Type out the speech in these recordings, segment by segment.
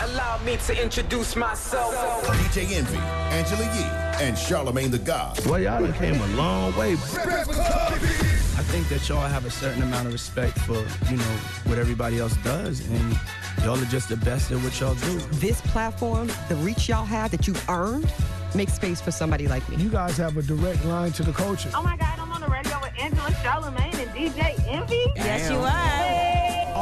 Allow me to introduce myself. DJ Envy, Angela Yee, and Charlemagne the God. Well, y'all done came a long way. I think that y'all have a certain amount of respect for, you know, what everybody else does, and y'all are just the best at what y'all do. This platform, the reach y'all have that you've earned, makes space for somebody like me. You guys have a direct line to the culture. Oh my God, I'm on the radio with Angela Charlemagne and DJ Envy. Yes, you are.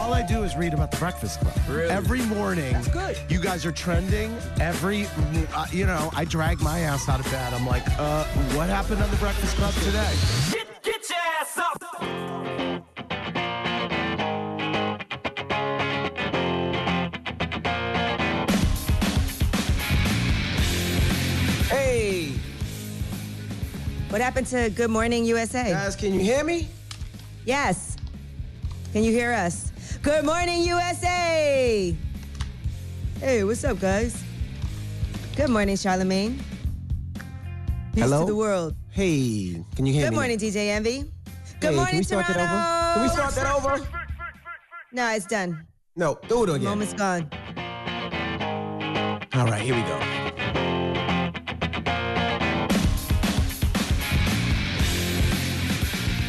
All I do is read about the Breakfast Club. Really? Every morning. That's good. You guys are trending. Every, uh, you know, I drag my ass out of bed. I'm like, uh, what happened on the Breakfast Club today? Get, get your ass up. Hey, What happened to Good Morning USA? guys, can you hear me? Yes. Can you hear us? Good Morning USA. Hey, what's up, guys? Good morning, Charlemagne. Peace Hello? to the world. Hey, can you hear me? Good me? morning, DJ Envy. Good Hey, can morning, we start Toronto. that over? Can we start that over? No, it's done. No, do it again. Moment's gone. All right, here we go.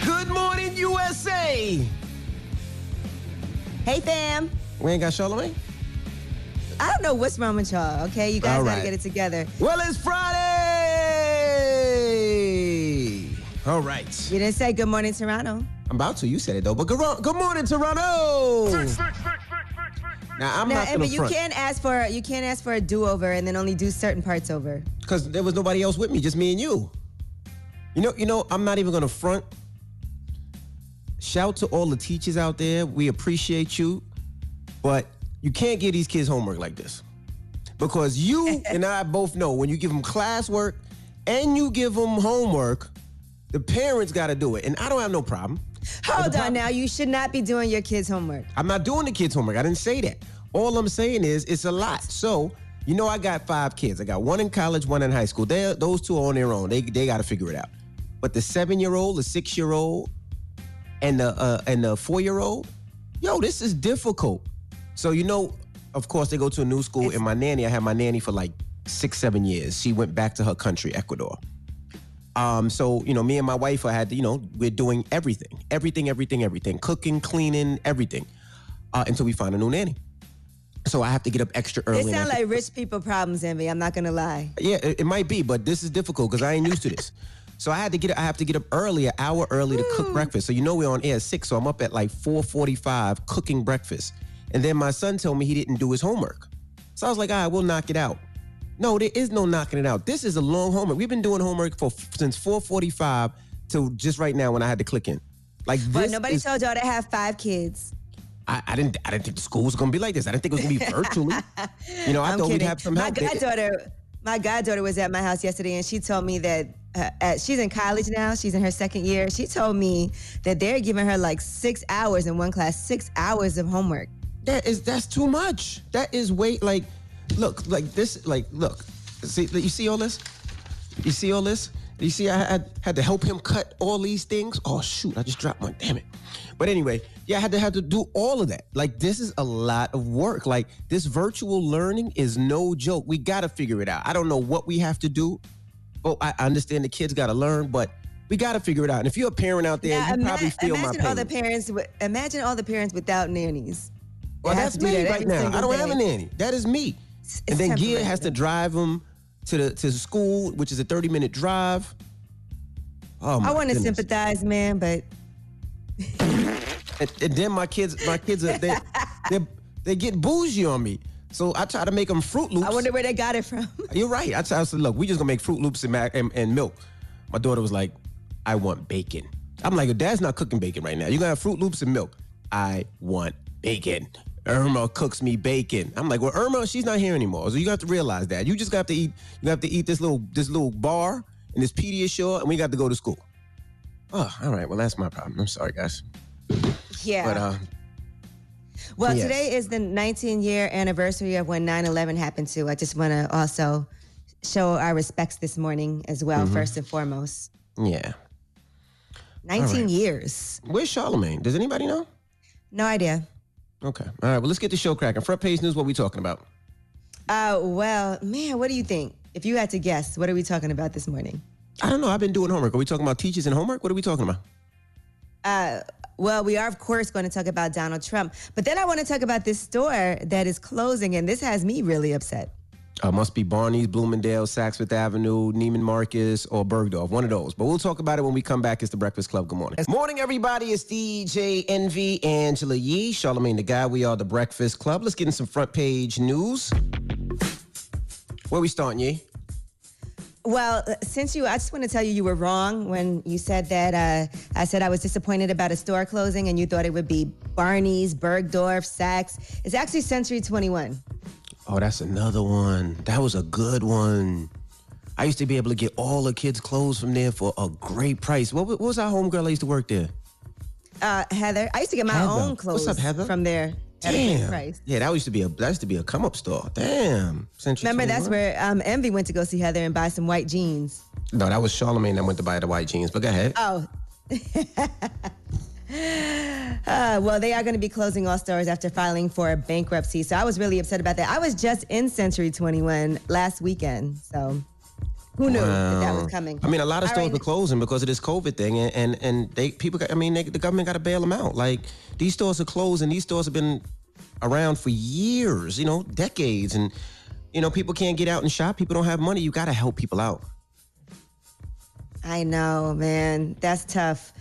Good morning, USA. Hey, fam. We ain't got Charlemagne? I don't know what's wrong with y'all, okay? You guys All gotta right. get it together. Well, it's Friday. All right. You didn't say good morning, Toronto. I'm about to. You said it though. But good, good morning, Toronto. Now I'm now, not gonna you can't ask for you can't ask for a do-over and then only do certain parts over. because there was nobody else with me, just me and you. You know, you know, I'm not even gonna front. Shout to all the teachers out there. We appreciate you, but you can't give these kids homework like this because you and I both know when you give them classwork and you give them homework, the parents got to do it, and I don't have no problem. Hold on now. You should not be doing your kids' homework. I'm not doing the kids' homework. I didn't say that. All I'm saying is it's a lot. So, you know, I got five kids. I got one in college, one in high school. They those two are on their own. They they got to figure it out. But the seven year old, the six year old, and the uh, and the four year old, yo, this is difficult. So you know, of course, they go to a new school. and my nanny, I had my nanny for like six, seven years. She went back to her country, Ecuador. Um, so you know, me and my wife, I had you know, we're doing everything, everything, everything, everything, cooking, cleaning, everything, uh, until we find a new nanny. So I have to get up extra early. It and I sounds to- like rich people problems, Envy. I'm not gonna lie. yeah, it, it might be, but this is difficult because I ain't used to this. So I had to get I have to get up early, an hour early to cook hmm. breakfast. So you know we're on air at six, so I'm up at like 4:45 cooking breakfast. And then my son told me he didn't do his homework. So I was like, all right, we'll knock it out. No, there is no knocking it out. This is a long homework. We've been doing homework for since 4:45 to just right now when I had to click in. Like But this nobody is- told y'all to have five kids. I, I didn't I didn't think the school was gonna be like this. I didn't think it was gonna be virtually. You know, I I'm thought kidding. we'd have some my goddaughter, my goddaughter was at my house yesterday, and she told me that uh, at, she's in college now. She's in her second year. She told me that they're giving her like six hours in one class, six hours of homework. That is that's too much. That is way like look like this like look. See you see all this? You see all this? You see I had had to help him cut all these things? Oh shoot I just dropped one damn it. But anyway yeah I had to have to do all of that. Like this is a lot of work. Like this virtual learning is no joke. We got to figure it out. I don't know what we have to do oh I understand the kids got to learn but we got to figure it out and if you're a parent out there Now, you ima- probably feel my imagine pain all the parents. Imagine all the parents without nannies. Well, They that's me that right now. I don't have a nanny. That is me. It's and then Gia has to drive them to the to the school, which is a 30 minute drive. Oh my I want to sympathize, man, but And, and then my kids, my kids are they they they get bougie on me. So I try to make them Fruit Loops. I wonder where they got it from. You're right. I, try, I said, look, we just gonna make Fruit Loops and, mac, and, and milk. My daughter was like, I want bacon. I'm like, Dad's not cooking bacon right now. You're gonna have Fruit Loops and milk. I want bacon. Irma cooks me bacon. I'm like, well, Irma, she's not here anymore. So you got to realize that. You just got to eat. You have to eat this little this little bar and this Pediasure, and we got to go to school. Oh, all right. Well, that's my problem. I'm sorry, guys. Yeah. But uh, Well, Yes. today is the 19 year anniversary of when 9 11 happened too. I just want to also show our respects this morning as well, Mhm. first and foremost. yeah. 19 right. years. Where's Charlemagne? Does anybody know? No idea. Okay. All right. Well, let's get the show cracking. Front page news. What we talking about? Uh, well, man, what do you think? If you had to guess, what are we talking about this morning? I don't know. I've been doing homework. Are we talking about teachers and homework? What are we talking about? Uh, well, we are of course going to talk about Donald Trump, but then I want to talk about this store that is closing, and this has me really upset. Uh, must be Barney's, Bloomingdale, Saks Fifth Avenue, Neiman Marcus, or Bergdorf. One of those. But we'll talk about it when we come back. It's the Breakfast Club. Good morning. Morning, everybody. It's DJ Envy, Angela Yee, Charlemagne the Guy. We are the Breakfast Club. Let's get in some front page news. Where we starting, Yee? Well, since you, I just want to tell you you were wrong when you said that. Uh, I said I was disappointed about a store closing, and you thought it would be Barney's, Bergdorf, Saks. It's actually Century 21. Oh, that's another one. That was a good one. I used to be able to get all the kids' clothes from there for a great price. What, what was our homegirl that used to work there? Uh, Heather, I used to get my Heather. own What's clothes up, Heather? from there at a great Damn. Yeah, that used to be a that used to be a come up store. Damn. Century Remember, that's where um, Envy went to go see Heather and buy some white jeans. No, that was Charlemagne that went to buy the white jeans. But go ahead. Oh. Uh, well, they are going to be closing all stores after filing for bankruptcy. So I was really upset about that. I was just in Century 21 last weekend. So who knew that, that was coming? I mean, a lot of All stores right. were closing because of this COVID thing, and and, and they people. Got, I mean, they, the government got to bail them out. Like these stores are closed, and these stores have been around for years, you know, decades, and you know, people can't get out and shop. People don't have money. You got to help people out. I know, man. That's tough.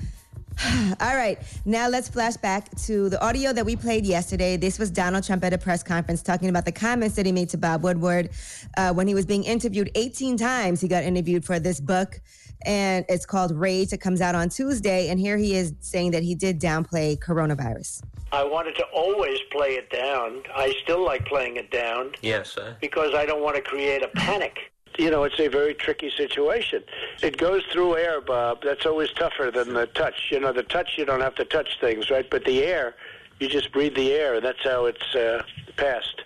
All right, now let's flash back to the audio that we played yesterday. This was Donald Trump at a press conference talking about the comments that he made to Bob Woodward uh, when he was being interviewed 18 times. He got interviewed for this book, and it's called Rage. It comes out on Tuesday, and here he is saying that he did downplay coronavirus. I wanted to always play it down. I still like playing it down Yes, sir. because I don't want to create a panic. You know, it's a very tricky situation. It goes through air, Bob. That's always tougher than the touch. You know, the touch, you don't have to touch things, right? But the air, you just breathe the air, and that's how it's uh, passed.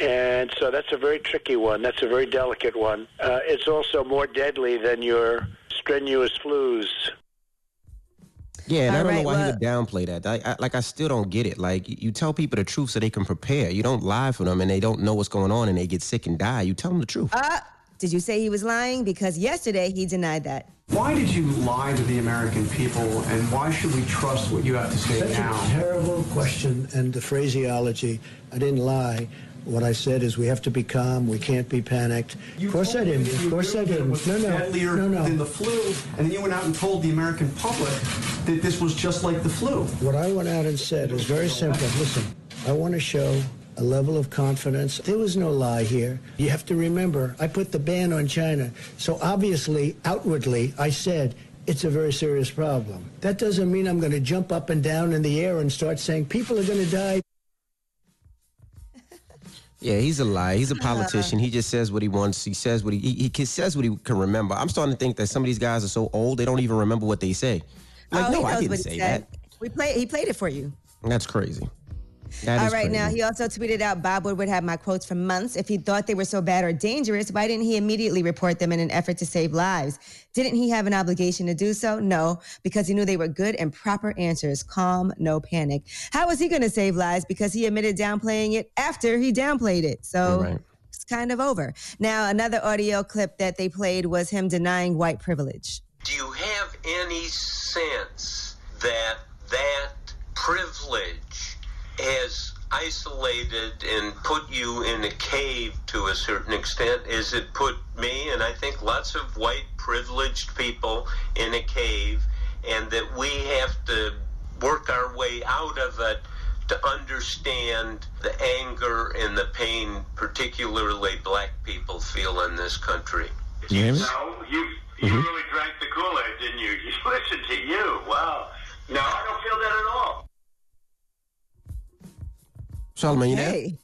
And so that's a very tricky one. That's a very delicate one. Uh, it's also more deadly than your strenuous flus. Yeah, and I don't know why well- he would downplay that. I, I, like, I still don't get it. Like, you tell people the truth so they can prepare. You don't lie for them, and they don't know what's going on, and they get sick and die. You tell them the truth. Uh, did you say he was lying? Because yesterday he denied that. Why did you lie to the American people, and why should we trust what you have to say That's now? a terrible question, and the phraseology, I didn't lie. What I said is we have to be calm, we can't be panicked. of course I didn't, of course I didn't. No, no, deadlier no, no. than the flu, and then you went out and told the American public that this was just like the flu. What I went out and said is very simple. Listen, I want to show a level of confidence. There was no lie here. You have to remember, I put the ban on China. So obviously, outwardly, I said, it's a very serious problem. That doesn't mean I'm going to jump up and down in the air and start saying people are going to die. Yeah, he's a liar. He's a politician. He just says what he wants. He says what he, he he says what he can remember. I'm starting to think that some of these guys are so old they don't even remember what they say. Like, oh, no, I didn't what he say said. that. We play. He played it for you. That's crazy. That All is right, now he also tweeted out Bob Woodward had my quotes for months. If he thought they were so bad or dangerous, why didn't he immediately report them in an effort to save lives? Didn't he have an obligation to do so? No, because he knew they were good and proper answers. Calm, no panic. How was he going to save lives? Because he admitted downplaying it after he downplayed it. So Right. it's kind of over. Now, another audio clip that they played was him denying white privilege. Do you have any sense that that privilege has isolated and put you in a cave to a certain extent as it put me and I think lots of white privileged people in a cave and that we have to work our way out of it to understand the anger and the pain particularly black people feel in this country. You hear me? No, you you mm-hmm. really drank the Kool-Aid, didn't you? You listened to you. Wow. No, I don't feel that at all. Charlemagne, you there? Hey.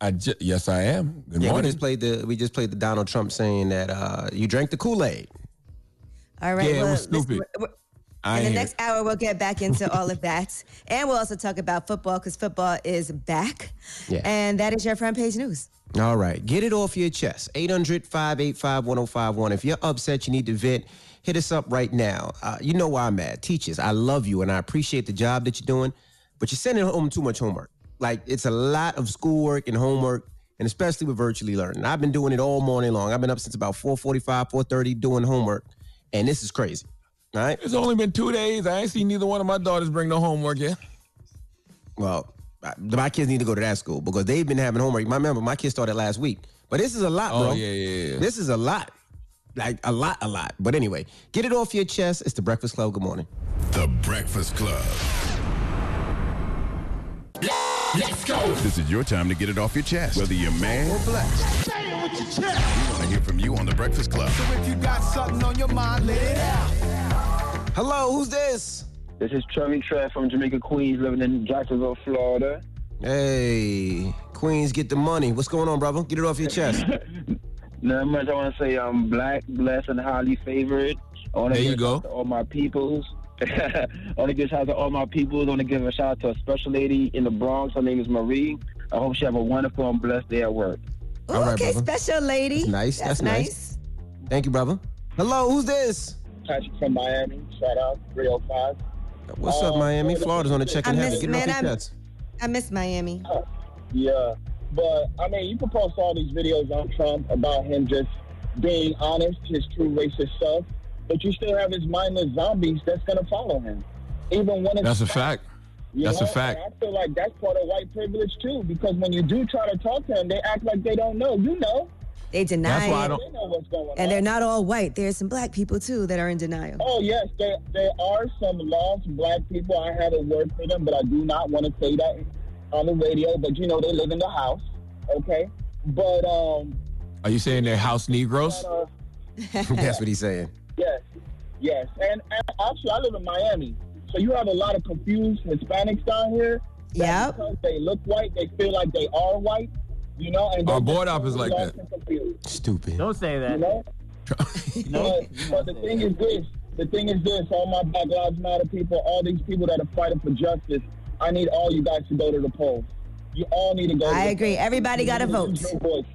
I ju- yes, I am. Good Yeah, we just played the we just played the Donald Trump saying that uh, you drank the Kool Aid. All right. Yeah, it well, was listen, stupid. we're- we're- I In the ain't hear next hour, we'll get back into all of that. And we'll also talk about football because football is back. Yeah. And that is your front page news. All right, get it off your chest. 800 585 1051. If you're upset, you need to vent, hit us up right now. Uh, you know why I'm mad. Teachers, I love you and I appreciate the job that you're doing, but you're sending home too much homework. Like it's a lot of schoolwork and homework, and especially with virtually learning. I've been doing it all morning long. I've been up since about 4:45, 4:30 doing homework, and this is crazy. All right. It's only been two days. I ain't seen neither one of my daughters bring no homework yet. Well, my kids need to go to that school because they've been having homework. My remember, my kids started last week, but this is a lot, bro. Oh, yeah, yeah, yeah. This is a lot, like a lot, a lot. But anyway, get it off your chest. It's the Breakfast Club. Good morning. The Breakfast Club. Let's go. This is your time to get it off your chest, whether you're mad or blessed. Say it with your chest. We want to hear from you on the Breakfast Club. So if you got something on your mind, let it out. Hello, who's this? This is Trevor Trev from Jamaica, Queens, living in Jacksonville, Florida. Hey, Queens, get the money. What's going on, brother? Get it off your chest. Not much. I want to say I'm black, blessed, and highly favored. I want to There you go. shout all my peoples. I want to give a shout out to all my people. I want to give a shout out to a special lady in the Bronx. Her name is Marie. I hope she have a wonderful and blessed day at work. Ooh, All right, okay, brother. special lady. That's nice. That's, nice. Thank you, brother. Hello, who's this? Patrick from Miami. Shout out 305. What's up, Um, Miami? Florida's on the check I in heaven. miss, Get it man, off your I. I miss Miami. Yeah, but I mean, you can post all these videos on Trump about him just being honest, his true racist self, but you still have his mindless zombies that's gonna follow him, even when it's That's a fact. That's know? a fact. And I feel like that's part of white privilege too, because when you do try to talk to them, they act like they don't know. You know, They deny That's why I don't- they know what's going on. And they're not all white. There's some black people too that are in denial. Oh yes, there there are some lost black people. I have a word for them, but I do not want to say that on the radio. But you know, they live in the house, okay? But um, Are you saying they're house Negroes? uh, That's what he's saying. Yes, yes. And, and actually, I live in Miami, so you have a lot of confused Hispanics down here. Yeah. Because they look white, they feel like they are white. You know, and Our they're board just op is like that. confused, Stupid. Don't say You that. no. But, but the thing is this. The thing is this. All my Black Lives Matter people, all these people that are fighting for justice. I need all you guys to go to the polls. You all need to go. to I the agree. polls. Everybody gotta vote. use your voices.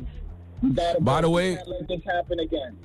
You gotta By the way- can't let this happen again.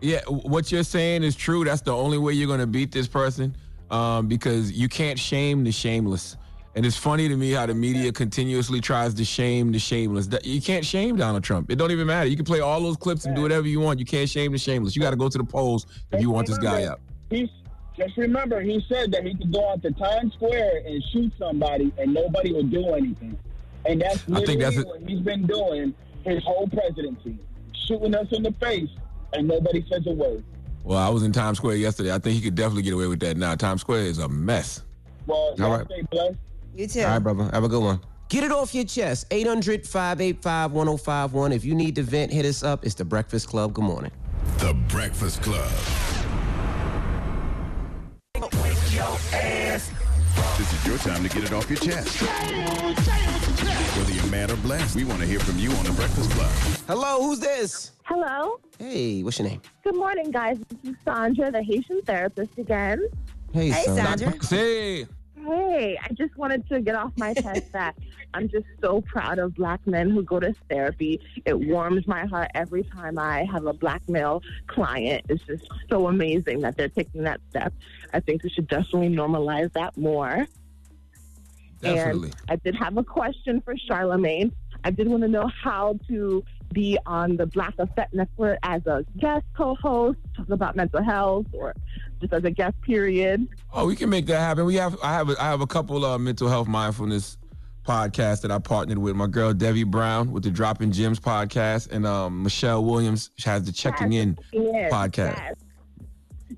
Yeah, what you're saying is true. That's the only way you're going to beat this person um, because you can't shame the shameless. And it's funny to me how the media continuously tries to shame the shameless. You can't shame Donald Trump. It don't even matter. You can play all those clips and do whatever you want. You can't shame the shameless. You got to go to the polls if you want this guy up. He's just remember he said that he could go out to Times Square and shoot somebody and nobody would do anything. And that's I think literally that's what he's been doing his whole presidency, shooting us in the face and nobody says a word. Well, I was in Times Square yesterday. I think he could definitely get away with that now. Times Square is a mess. Well, y'all right. You too. All right, brother. Have a good one. Get it off your chest. 800 585 1051. If you need to vent, hit us up. It's the Breakfast Club. Good morning. The Breakfast Club. This is your time to get it off your chest. Whether you're mad or blessed, we want to hear from you on the Breakfast Club. Hello, who's this? Hello. Hey, what's your name? Good morning, guys. This is Sandra, the Haitian therapist again. Hey, Hey, son. Sandra. Say, Hey, I just wanted to get off my chest that I'm just so proud of black men who go to therapy. It warms my heart every time I have a black male client. It's just so amazing that they're taking that step. I think we should definitely normalize that more. definitely. And I did have a question for Charlemagne. I did want to know how to be on the Black Effect Network as a guest co-host, talk about mental health, or just as a guest. Period. Oh, we can make that happen. We have I have a, I have a couple of mental health mindfulness podcasts that I partnered with my girl Debbie Brown with the Dropping Gems podcast, and um, Michelle Williams has the Checking In Yes, podcast. Yes.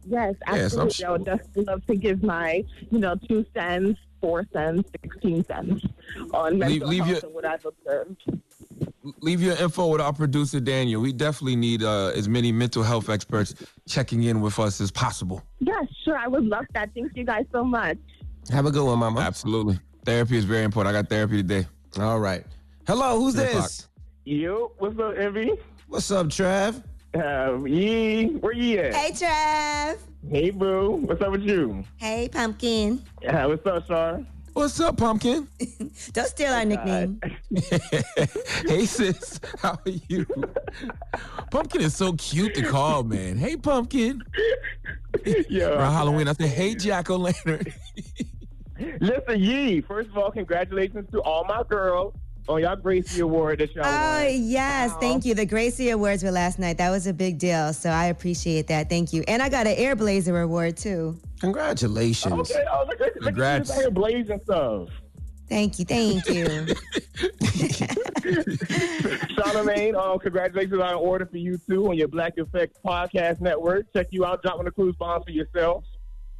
Yes, Yes, I'm absolutely. I would just love to give my, you know, two cents, four cents, sixteen cents on mental leave health your- and what I've observed. Leave your info with our producer Daniel. We definitely need uh, as many mental health experts checking in with us as possible. Yes, sure. I would love that. Thank you guys so much. Have a good one, mama. Absolutely. Therapy is very important. I got therapy today. All right. Hello, who's Three this? Yo, what's up, Envy? What's up, Trav? Um, yee, where you at? Hey, Trev. Hey, boo. What's up with you? Hey, Pumpkin. Uh, what's up, Char? What's up, Pumpkin? Don't steal our oh, nickname. hey, sis. How are you? Pumpkin is so cute to call, man. Hey, Pumpkin. Yo, Around Halloween, I said, hey, Jack O' Lantern. Listen, Yee, first of all, congratulations to all my girls on y'all Gracie Award that y'all Oh, won. yes. Thank you. The Gracie Awards were last night. That was a big deal. So I appreciate that. Thank you. And I got an Airblazer award, too. Congratulations. Okay, oh, look, at- look Congrats. at you out stuff. Thank you. Thank you. Charlemagne, um, congratulations on an order for you too on your Black Effect Podcast Network. Check you out, drop one the cruise bombs for yourself.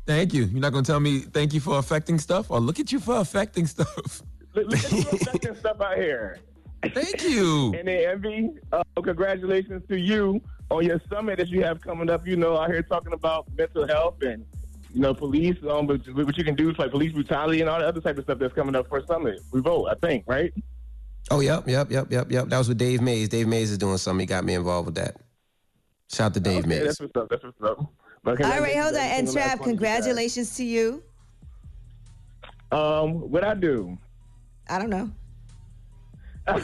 Thank you. You're not gonna tell me thank you for affecting stuff, or look at you for affecting stuff. Look, look at you affecting stuff out here. Thank you. And then Envy, uh, congratulations to you on your summit that you have coming up. You know, out here talking about mental health and you know police, um, but what you can do is like police brutality and all the other type of stuff that's coming up for summit. We Revolt, I think, right? Oh, yep, yep, yep, yep, yep. That was with Dave Mays. Dave Mays is doing something. He got me involved with that. Shout out to Dave Okay, Mays. that's what's up. That's what's up. But All right, hold on. And congratulations on the last Trav, congratulations to you. got. Um, what I do? I don't know.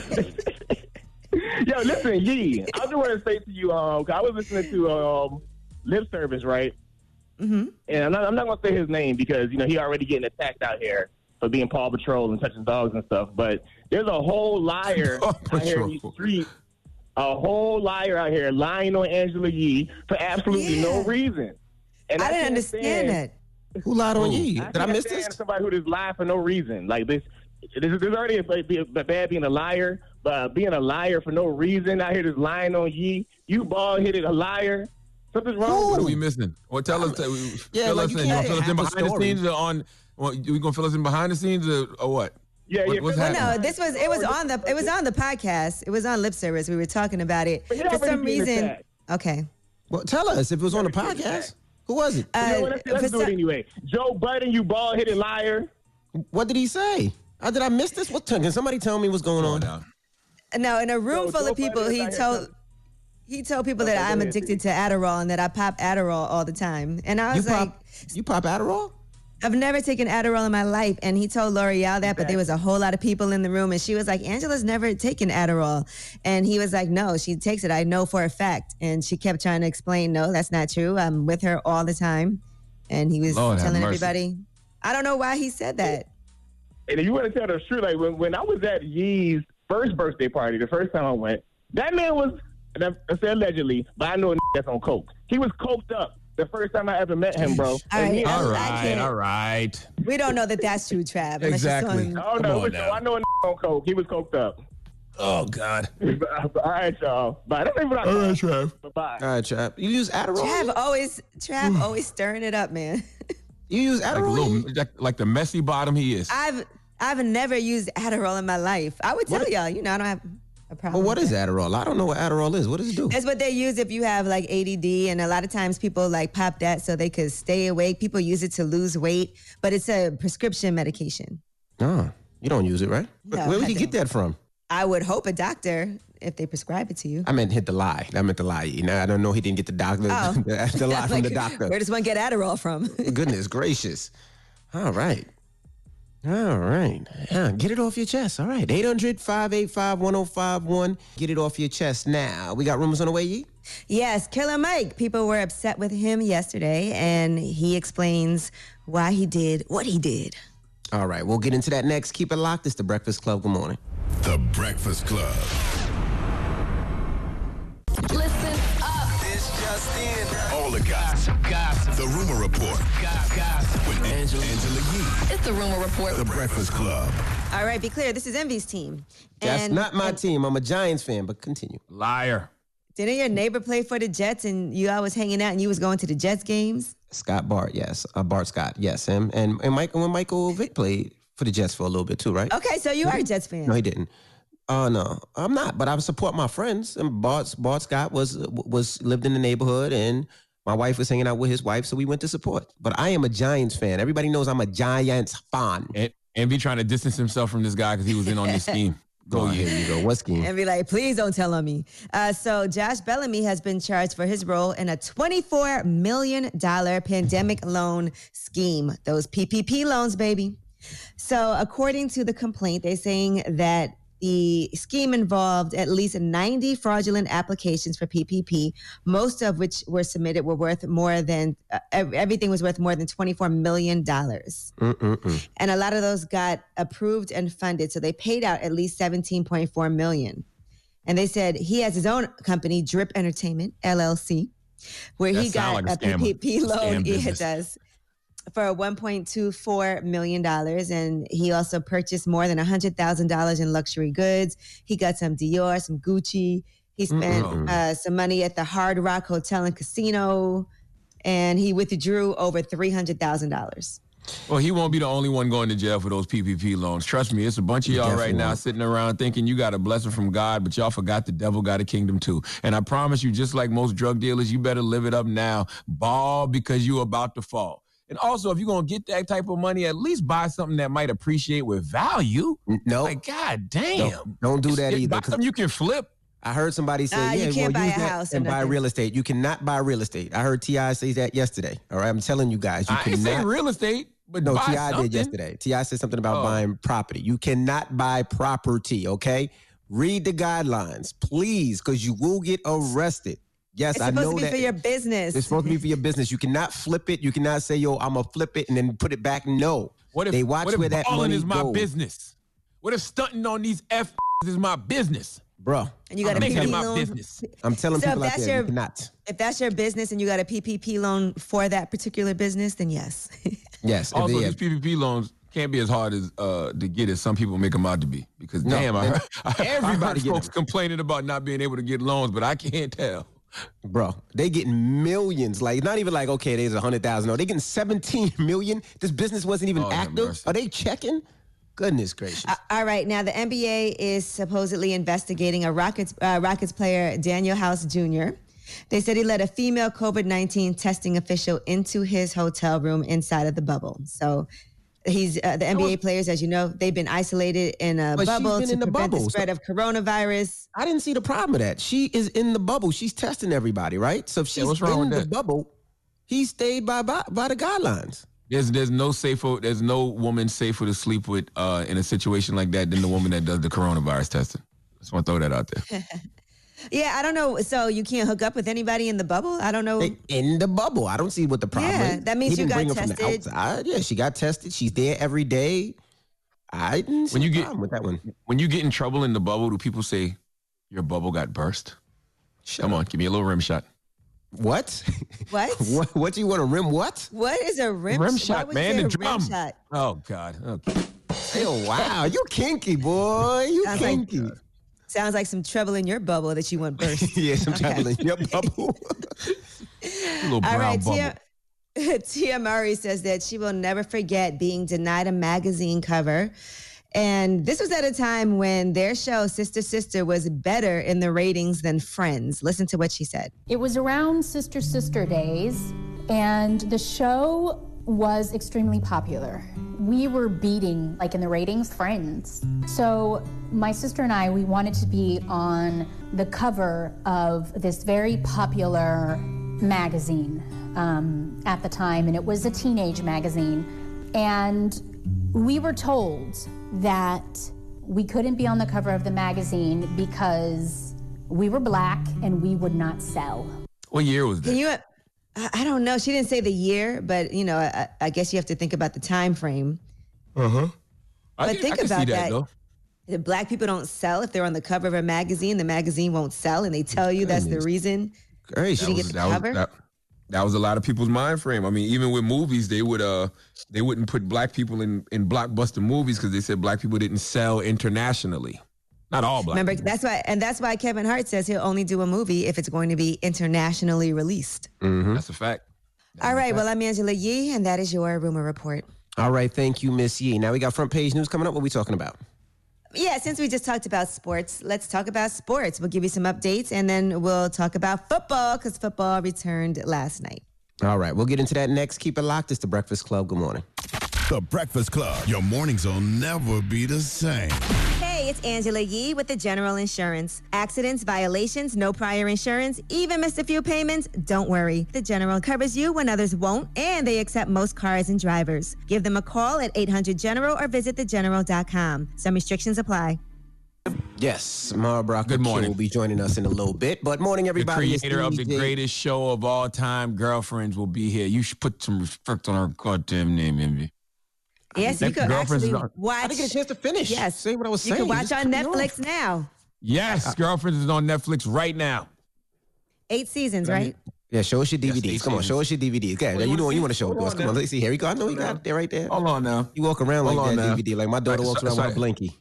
Yo, listen, Yee. I just want to say to you, um, 'cause I was listening to um, Lip Service, right? Mm-hmm. And I'm not, I'm not going to say his name because you know he already getting attacked out here for being Paw Patrol and touching dogs and stuff. But there's a whole liar out here in these streets, a whole liar out here lying on Angela Yee for absolutely no reason. And I didn't understand stand- that. Who lied on Yee? Did I can't miss this? Somebody who just lied for no reason. Like this, there's, there's already a, a, a bad being a liar, but uh, being a liar for no reason out here just lying on Yee. You bald headed a liar. Something's wrong. What are we missing? Well, tell us. Tell, Yeah, fill like, us you in. You can't gonna fill us in behind the the scenes or on? Well, you gonna fill us in behind the scenes or, or what? Yeah, yeah. What's Well, happening? no, this was it was on the it was on the podcast. It was on lip service. We were talking about it. But For some reason, okay. Well, tell us if it was on the podcast. Who was it? Uh, you know let's, let's do it anyway. Joe Budden, you bald headed liar. What did he say? How did I miss this? What? Can somebody tell me what's going on? No, in a room No, full of people, he told he told people that I'm addicted to Adderall and that I pop Adderall all the time. And I You was like, pop, you pop Adderall? I've never taken Adderall in my life. And he told L'Oreal that, but there was a whole lot of people in the room. And she was like, Angela's never taken Adderall. And he was like, no, she takes it. I know for a fact. And she kept trying to explain, no, that's not true. I'm with her all the time. And he was Lord telling everybody, I don't know why he said that. And if you want to tell the truth, like when, when I was at Yee's first birthday party, the first time I went, that man was, and I I said allegedly, but I know a that's on coke. He was coked up the first time I ever met him, bro. All And he- right, All I right, can't- all right. We don't know that that's true, Trav. Exactly. telling- Oh no, so I know a on coke. He was coked up. Oh God. all right, y'all. Bye. That's even what All right, Trav. Bye. All right, Trap. You use Adderall? Trav always, Trav always stirring it up, man. You use Like, Adderall? little, like, like the messy bottom he is. I've I've never used Adderall in my life. I would tell y'all, you know, I don't have a problem. well, what with is that. Adderall? I don't know what Adderall is. What does it do? That's what they use if you have like ADD, and a lot of times people like pop that so they could stay awake. People use it to lose weight, but it's a prescription medication. No, you don't use it, right? No, Where would I you get that from? I would hope a doctor if they prescribe it to you. I meant hit the lie. I meant the lie. You know, I don't know. He didn't get the doctor. Oh. the, the lie from the doctor. Where does one get Adderall from? Goodness gracious. All right. All right. Yeah, get it off your chest. All right. 800 585 1051. Get it off your chest now. We got rumors on the way, Yee? Yes, Killer Mike. People were upset with him yesterday, and he explains why he did what he did. All right. We'll get into that next. Keep it locked. It's the Breakfast Club. Good morning. The Breakfast Club. Listen up. This just in. All the gossip. Gossip. The Rumor Report. Gossip. With Angela, Angela Yee. It's the Rumor Report. The Breakfast Club. All right, be clear. This is Envy's team. That's And- not my and team. I'm a Giants fan, but continue. Liar. Didn't your neighbor play for the Jets, and you always hanging out, and you was going to the Jets games? Scott Bart, yes. Uh, Bart Scott, yes. Him and, and Mike, when Michael Vick played for the Jets for a little bit too, right? Okay, so you are a Jets fan. No, he didn't. Oh no, I'm not. But I support my friends. And Bart, Bart Scott was was lived in the neighborhood, and my wife was hanging out with his wife, so we went to support. But I am a Giants fan. Everybody knows I'm a Giants fan. And, and be trying to distance himself from this guy because he was in on this scheme. Go Oh, ahead. here you go. What scheme? and be like, please don't tell on me. Uh, so Josh Bellamy has been charged for his role in a $24 million pandemic loan scheme. Those PPP loans, baby. So according to the complaint, they're saying that The scheme involved at least 90 fraudulent applications for PPP, most of which were submitted were worth more than uh, everything was worth more than 24 million dollars. And a lot of those got approved and funded, so they paid out at least 17.4 million. And they said he has his own company, Drip Entertainment LLC, where That he got like a a. PPP loan. Yeah, it does for 1.24 million dollars, and he also purchased more than hundred thousand dollars in luxury goods. He got some Dior, some Gucci. He spent Mm-mm. uh, some money at the Hard Rock Hotel and Casino, and he withdrew over three hundred thousand dollars. Well, he won't be the only one going to jail for those PPP loans. Trust me, it's a bunch of y'all Definitely right now sitting around thinking you got a blessing from God, but y'all forgot the devil got a kingdom too. And I promise you, just like most drug dealers, you better live it up now. Ball because you about to fall. And also, if you're gonna get that type of money, at least buy something that might appreciate with value. No, Like, god damn. don't, don't do that It's- either. Buy 'cause something you can flip. I heard somebody say, Nah, you can't well, buy use a that house and buy real estate. You cannot buy real estate." I heard T.I. say that yesterday. All right, I'm telling you guys, you I ain't say cannot. real estate, but no, T.I. something. did yesterday. T.I. said something about Oh. buying property. You cannot buy property. Okay, read the guidelines, please, because you will get arrested. Yes, It's I supposed know to be that. for your business. It's supposed to be for your business. You cannot flip it. You cannot say, "Yo, I'm gonna flip it and then put it back." No. What if they watch what if where that money is my goes, business? What if stunting on these f is my business? bro. and you got I'm a making it PPP my loan. business. I'm telling So people out that's there, your- you cannot. If that's your business and you got a PPP loan for that particular business, then yes. Yes. Also, they- these PPP loans can't be as hard as uh, to get as some people make them out to be. Because No, damn, I heard, I, I everybody heard folks them. complaining about not being able to get loans, but I can't tell. Bro, they getting millions. Like not even like okay, there's a hundred thousand. No, they getting seventeen million. This business wasn't even Oh, active. Are they checking? Goodness gracious. Uh, All right, now the NBA is supposedly investigating a Rockets uh, Rockets player Danuel House Jr. They said he let a female COVID nineteen testing official into his hotel room inside of the bubble. So he's uh, the NBA players, as you know, they've been isolated in a But she's bubble been to in the prevent bubble, the so- spread of coronavirus. I didn't see the problem with that. She is in the bubble. She's testing everybody, right? So if she's what's wrong in the that? bubble, he stayed by, by by the guidelines. There's there's no safer there's no woman safer to sleep with uh, in a situation like that than the woman that does the coronavirus testing. Just want to throw that out there. Yeah, I don't know. So you can't hook up with anybody in the bubble. I don't know. In the bubble. I don't see what the problem Yeah, is. that means He you didn't got bring her from the tested. outside. Yeah, she got tested. She's there every day. I didn't see When you a get- problem with that one. When you get in trouble in the bubble, do people say your bubble got burst? Come on, give me a little rim shot. What? What? what? What do you want a rim? What? What is a rim, Rim why shot, would man. The a rim drum. shot? Oh God. Okay. Oh wow, you kinky boy. You Sounds like- kinky. Sounds like some trouble in your bubble that you want burst. yeah, some Okay. trouble in your bubble. little brown All right, bubble. Tia, Tia Mowry says that she will never forget being denied a magazine cover. And this was at a time when their show, Sister Sister, was better in the ratings than Friends. Listen to what she said. It was around Sister Sister days, and the show was extremely popular. We were beating, like in the ratings, Friends. So my sister and I, we wanted to be on the cover of this very popular magazine um, at the time, and it was a teenage magazine. And we were told that we couldn't be on the cover of the magazine because we were black and we would not sell. What year was that? Can you? I don't know. She didn't say the year, but you know, I, I guess you have to think about the time frame. Uh huh. But can, think about see that, that. The black people don't sell if they're on the cover of a magazine. The magazine won't sell, and they tell you that's the reason Gracious. you didn't the that was, cover. that, that was a lot of people's mind frame. I mean, even with movies, they would uh they wouldn't put black people in in blockbuster movies because they said black people didn't sell internationally. Not all black. Remember, people. that's why, and that's why Kevin Hart says he'll only do a movie if it's going to be internationally released. Mm-hmm. That's a fact. All right. Well, I'm Angela Yee, and that is your rumor report. All right, thank you, Miss Yee. Now we got front page news coming up. What are we talking about? Yeah, since we just talked about sports, let's talk about sports. We'll give you some updates, and then we'll talk about football because football returned last night. All right, we'll get into that next. Keep it locked. It's the Breakfast Club. Good morning. The Breakfast Club. Your mornings will never be the same. Hey, it's Angela Yee with the General Insurance. Accidents, violations, no prior insurance, even missed a few payments? Don't worry. The General covers you when others won't, and they accept most cars and drivers. Give them a call at 800 General or visit thegeneral.com. Some restrictions apply. Yes, Mara Brock Good morning. will be joining us in a little bit. But morning, everybody. the It's creator of the greatest show of all time, Girlfriends, will be here. You should put some respect on her goddamn name, Envy. Yes, you could actually is on- watch. I didn't get a chance to finish. Yes, Say what I was you saying. You can watch on cut me Netflix now. Yes, uh, uh. Girlfriends is on Netflix right now. Eight seasons, right? Yeah, show us your DVDs. eight Come on, show us your DVDs. Okay, you you know wanna you want to show it to us. on Come on, let's see. Here we go. I know you got it there right there. Hold on now. You walk around Hold like on that now. DVD, like my daughter So- walks so- around so with a I- blankie.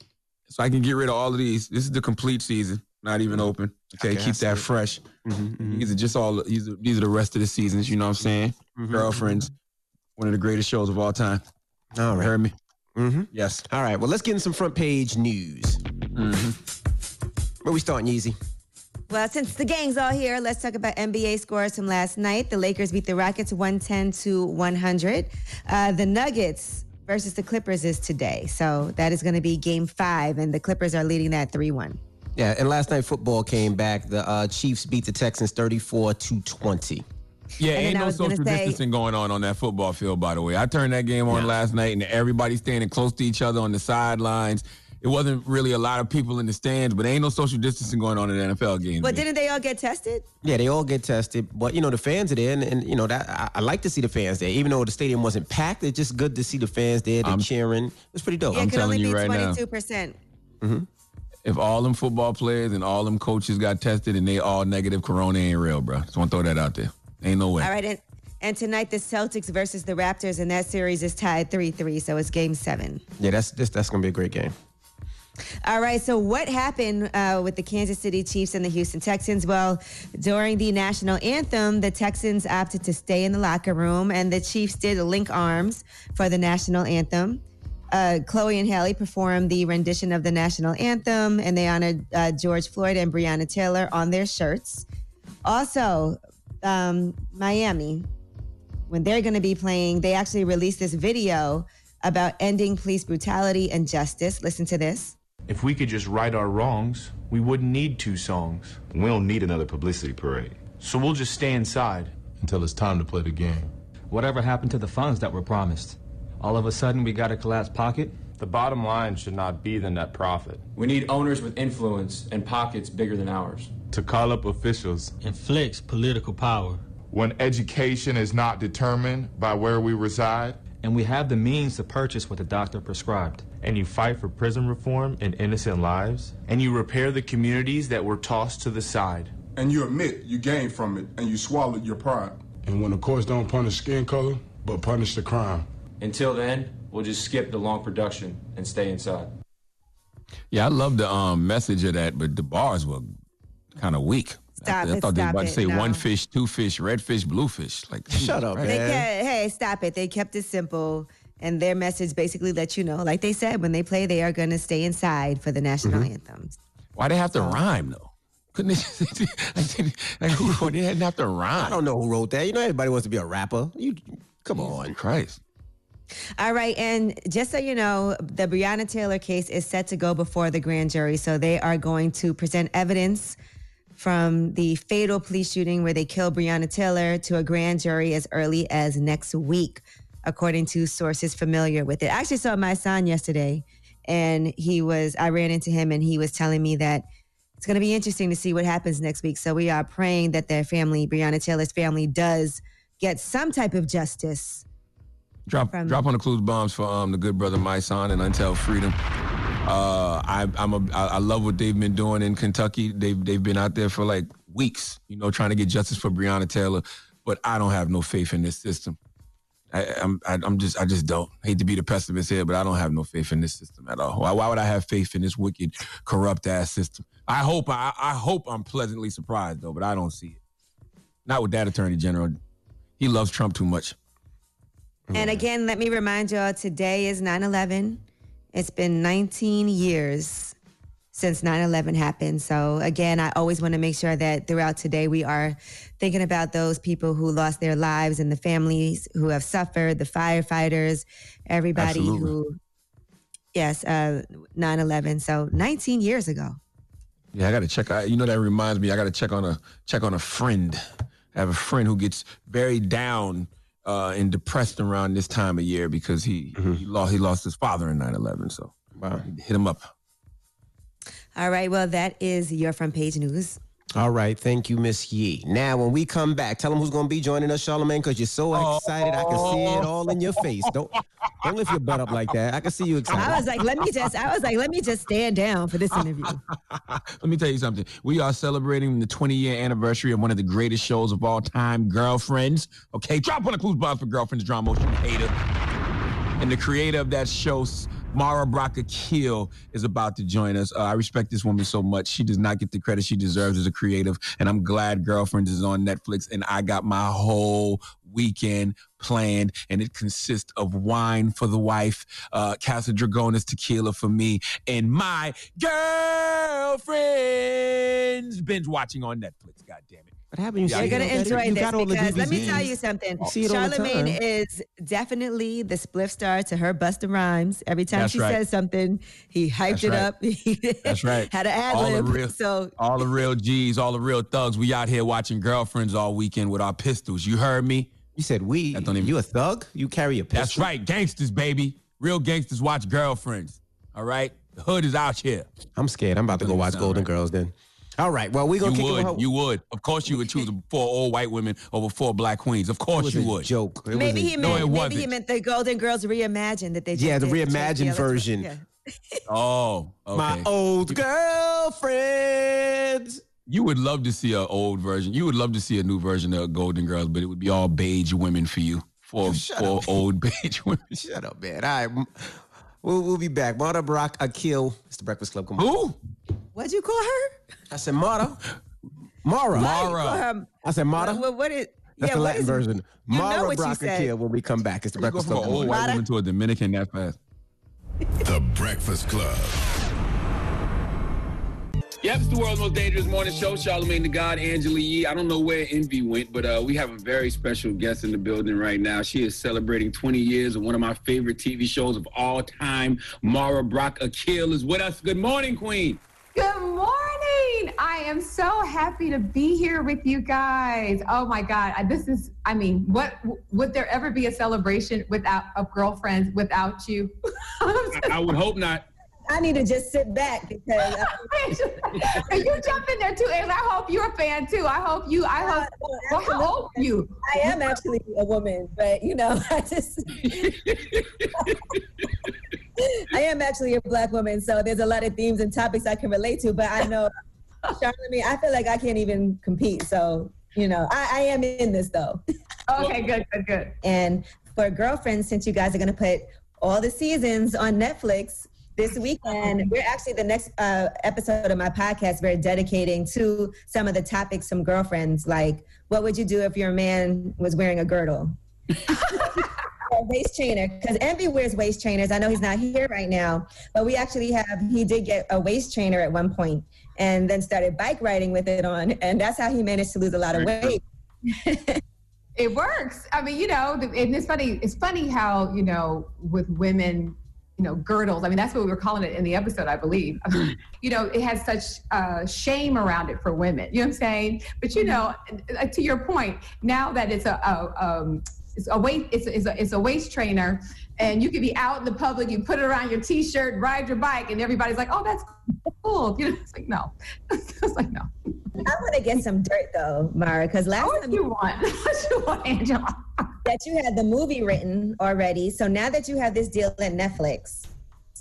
So I can get rid of all of these. This is the complete season, not even mm-hmm. open. Okay, Okay, keep that it. fresh. Mm-hmm, mm-hmm, These are just all. These are, these are the rest of the seasons. You know what I'm saying? Mhm, Girlfriends, one of the greatest shows of all time. All right. Heard me? Mm-hmm. Yes. All right. Well, let's get in some front page news. Mm-hmm. Where we starting, Yeezy? Well, since the gang's all here, let's talk about NBA scores from last night. The Lakers beat the Rockets 110 to 100. Uh, the Nuggets versus the Clippers is today. So that is going to be game five, and the Clippers are leading that 3 1. Yeah, and last night football came back. The uh, Chiefs beat the Texans 34 to 20. Yeah, And ain't no social say- distancing going on on that football field. By the way, I turned that game on last night, and everybody standing close to each other on the sidelines. It wasn't really a lot of people in the stands, but ain't no social distancing going on in the NFL games. But man. didn't they all get tested? Yeah, they all get tested, but you know the fans are there, and, and you know that I, I like to see the fans there, even though the stadium wasn't packed. It's just good to see the fans there. They're I'm- cheering. It was pretty dope. Yeah, I'm it could only telling you be right now. 22%. Mm-hmm. if all them football players and all them coaches got tested and they all negative, Corona ain't real, bro. Just want to throw that out there. Ain't no way. All right. And, and tonight, the Celtics versus the Raptors, and that series is tied 3 3. So it's game seven. Yeah, that's that's, that's gonna be a great game. All right. So, what happened uh, with the Kansas City Chiefs and the Houston Texans? Well, during the national anthem, the Texans opted to stay in the locker room, and the Chiefs did link arms for the national anthem. Uh, Chloe and Halle performed the rendition of the national anthem, and they honored uh, George Floyd and Breonna Taylor on their shirts. Also, um, Miami, when they're going to be playing, they actually released this video about ending police brutality and justice. Listen to this. If we could just right our wrongs, we wouldn't need two songs. We don't need another publicity parade. So we'll just stay inside. until it's time to play the game. Whatever happened to the funds that were promised? All of a sudden, we got a collapsed pocket? The bottom line should not be the net profit. We need owners with influence and pockets bigger than ours. To call up officials inflicts political power. when education is not determined by where we reside. And we have the means to purchase what the doctor prescribed. And you fight for prison reform and innocent lives. And you repair the communities that were tossed to the side. And you admit you gained from it and you swallowed your pride. And when the courts don't punish skin color, but punish the crime. Until then, we'll just skip the long production and stay inside. Yeah, I love the um, message of that, but the bars were kind of weak. Stop I, I it, thought they were stop about to say no. one fish, two fish, red fish, blue fish. Like, Shut up, right? They man. kept, hey, stop it. They kept it simple. And their message basically let you know, like they said, when they play, they are going to stay inside for the national Mm-hmm. anthems. Why they have to rhyme though? Couldn't they? Just, like, like, who, they didn't have to rhyme. I don't know who wrote that. You know, everybody wants to be a rapper. You come on, Christ. All right. And just so you know, the Breonna Taylor case is set to go before the grand jury. So they are going to present evidence from the fatal police shooting where they killed Breonna Taylor to a grand jury as early as next week, according to sources familiar with it. I actually saw Mysonne yesterday, and he was, I ran into him, and he was telling me that it's going to be interesting to see what happens next week. So we are praying that their family, Breonna Taylor's family, does get some type of justice. Drop From- drop on the clues bombs for um the good brother Mysonne and Until Freedom. Uh, I I'm a I, I love what they've been doing in Kentucky. They've they've been out there for like weeks, you know, trying to get justice for Breonna Taylor. But I don't have no faith in this system. I, I'm I, I'm just I just don't hate to be the pessimist here, but I don't have no faith in this system at all. Why, why would I have faith in this wicked, corrupt ass system? I hope I I hope I'm pleasantly surprised though, but I don't see it. Not with that attorney general. He loves Trump too much. And again, let me remind y'all today is 9 11. It's been 19 years since 9 11 happened. So, again, I always want to make sure that throughout today we are thinking about those people who lost their lives and the families who have suffered, the firefighters, everybody Absolutely. who, yes, uh, 9 11. So, 19 years ago. Yeah, I got to check. I, you know that reminds me. I got to check on a check on a friend. I have a friend who gets very down uh, and depressed around this time of year because he he lost he lost his father in 9/11. So Wow. hit him up. All right. Well, that is your front page news. All right, thank you, Miss Yee. Now, when we come back, tell them who's going to be joining us, Charlemagne, because you're so oh. excited. I can see it all in your face. Don't don't lift your butt up like that. I can see you excited. I was like, let me just. I was like, let me just stand down for this interview. Let me tell you something. We are celebrating the 20 year anniversary of one of the greatest shows of all time, Girlfriends. Okay, drop one of clues bombs for Girlfriends, drama motion hater. And the creator of that show, Mara Brock Akil, is about to join us. Uh, I respect this woman so much. She does not get the credit she deserves as a creative. And I'm glad Girlfriends is on Netflix. And I got my whole weekend planned, and it consists of wine for the wife, uh, Casa Dragones tequila for me, and my girlfriends binge watching on Netflix. God damn it. What happened? You're gonna enjoy this because let me tell you something. You see it all the Charlemagne is definitely the spliff star to her Busta Rhymes. Every time That's she right. says something, he hyped That's it right. up. He That's right. had an ad all the lib. real, So all the real G's, all the real thugs. We out here watching girlfriends all weekend with our pistols. You heard me? You said we. That don't even, you a thug? You carry a pistol? That's right, gangsters, baby. Real gangsters watch girlfriends. All right, the hood is out here. I'm scared. I'm about to go watch Golden right. Girls then. All right. Well, we gonna You kick would, with you would. Of course, you would choose four old white women over four black queens. Of course, was you a would. joke. It was maybe a- he No, meant it maybe wasn't. he meant the Golden Girls reimagined that they just Yeah, the did. reimagined let's- version. yeah. Oh, okay. My old girlfriends. You would love to see an old version. You would love to see a new version of Golden Girls, but it would be all beige women for you. For, for old beige women. Shut up, man. All right. We'll, we'll be back. Marta Brock Akil. It's the Breakfast Club. Come on. Who? What'd you call her? I said Marta. Mara. Why you call her- I said Marta. What, what, what is? That's yeah, the Latin is- version. Mara what Brock. Akil when we come back. It's the You go Breakfast from Club. an old Come white woman to a Dominican that fast. The Breakfast Club. Yep, it's the world's most dangerous morning show. Charlemagne the God, Angela Yee. I don't know where Envy went, but uh, we have a very special guest in the building right now. She is celebrating 20 years of one of my favorite TV shows of all time. Mara Brock Akil is with us. Good morning, Queen. Good morning. I am so happy to be here with you guys. Oh my God. I- This is, I mean, what would there ever be a celebration without of girlfriends without you? I, I would hope not. I need to just sit back because you jump in there too, and I hope you're a fan too. I hope you, I hope, uh, well, how old are you? I am actually a woman, but you know, I just I am actually a black woman, so there's a lot of themes and topics I can relate to. But I know, Charlemagne, I feel like I can't even compete. So you know, I, I am in this though. Okay, good, good, good. And for girlfriends, since you guys are going to put all the seasons on Netflix this weekend, we're actually the next uh, episode of my podcast. We're dedicating to some of the topics from girlfriends, like what would you do if your man was wearing a girdle? a waist trainer because Envy wears waist trainers. I know he's not here right now, but we actually have. He did get a waist trainer at one point, and then started bike riding with it on, and that's how he managed to lose a lot of weight. It works. I mean, you know, and it's funny. It's funny how you know with women, you know, girdles. I mean, that's what we were calling it in the episode, I believe. you know, it has such uh, shame around it for women. You know what I'm saying? But you know, uh, to your point, now that it's a, a um, it's a waist, it's a, it's, a, it's a waist trainer, and you can be out in the public, you put it around your t-shirt, ride your bike, and everybody's like, "Oh, that's cool." You know, it's like no, it's like no. I want to get some dirt though, Mara, because last oh, time you want, what you want, Angela, that you had the movie written already. So now that you have this deal at Netflix,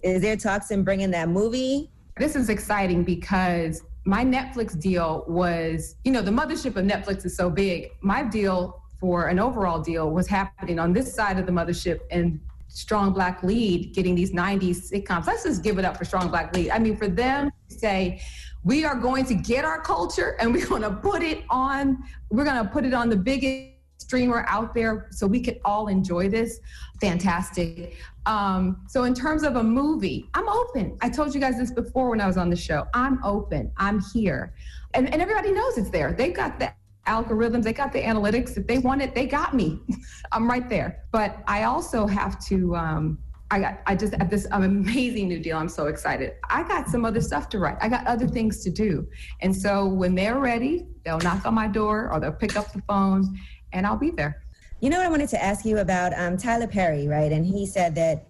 is there talks in bringing that movie? This is exciting because my Netflix deal was, you know, the mothership of Netflix is so big. My deal for an overall deal was happening on this side of the mothership and Strong Black Lead getting these 90s sitcoms. Let's just give it up for Strong Black Lead. I mean, for them to say, we are going to get our culture and we're going to put it on, we're going to put it on the biggest streamer out there so we can all enjoy this. Fantastic. Um, so, in terms of a movie, I'm open. I told you guys this before when I was on the show. I'm open. I'm here. And, and everybody knows it's there. They've got the algorithms, they got the analytics. If they want it, they got me. I'm right there. But I also have to. Um, I got. I just have this amazing new deal. I'm so excited. I got some other stuff to write. I got other things to do. And so when they're ready, they'll knock on my door or they'll pick up the phone, and I'll be there. You know what I wanted to ask you about um, Tyler Perry, right? And he said that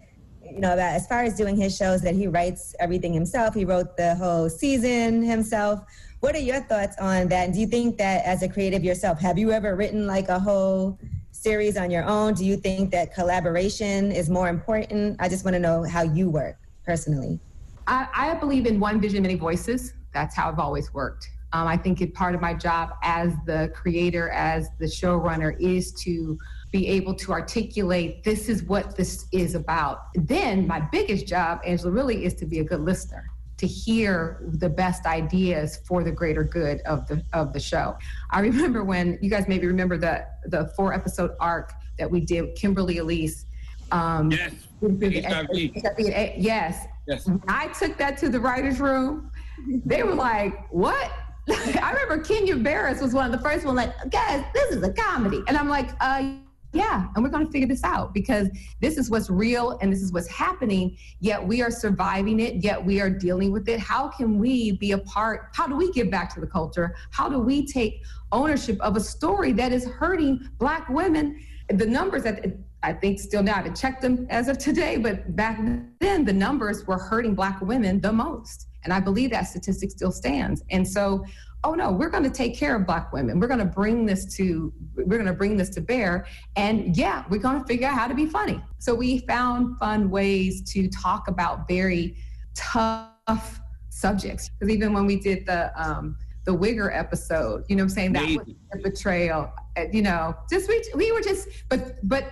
you know, about as far as doing his shows, that he writes everything himself. He wrote the whole season himself. What are your thoughts on that? And do you think that as a creative yourself, have you ever written like a whole series on your own? Do you think that collaboration is more important? I just want to know how you work personally. I, I believe in one vision, many voices. That's how I've always worked. Um, I think it, part of my job as the creator, as the showrunner, is to be able to articulate this is what this is about. Then my biggest job, Angela, really is to be a good listener to hear the best ideas for the greater good of the of the show. I remember when you guys maybe remember the the four episode arc that we did with Kimberly Elise. Um, yes. Yes. Yes. When I took that to the writers' room. They were like, "What?" I remember Kenya Barris was one of the first one, like, "Guys, this is a comedy," and I'm like, "Uh." Yeah, and we're going to figure this out because this is what's real and this is what's happening. Yet we are surviving it, yet we are dealing with it. How can we be a part? How do we give back to the culture? How do we take ownership of a story that is hurting Black women? The numbers that I think still now, I haven't checked them as of today, but back then the numbers were hurting Black women the most. And I believe that statistic still stands. And so oh no we're going to take care of black women. We're going to bring this to we're going to bring this to bear. And yeah we're going to figure out how to be funny. So we found fun ways to talk about very tough subjects. Because even when we did the um the wigger episode you know i'm saying? That was a betrayal you know just we, we were just but but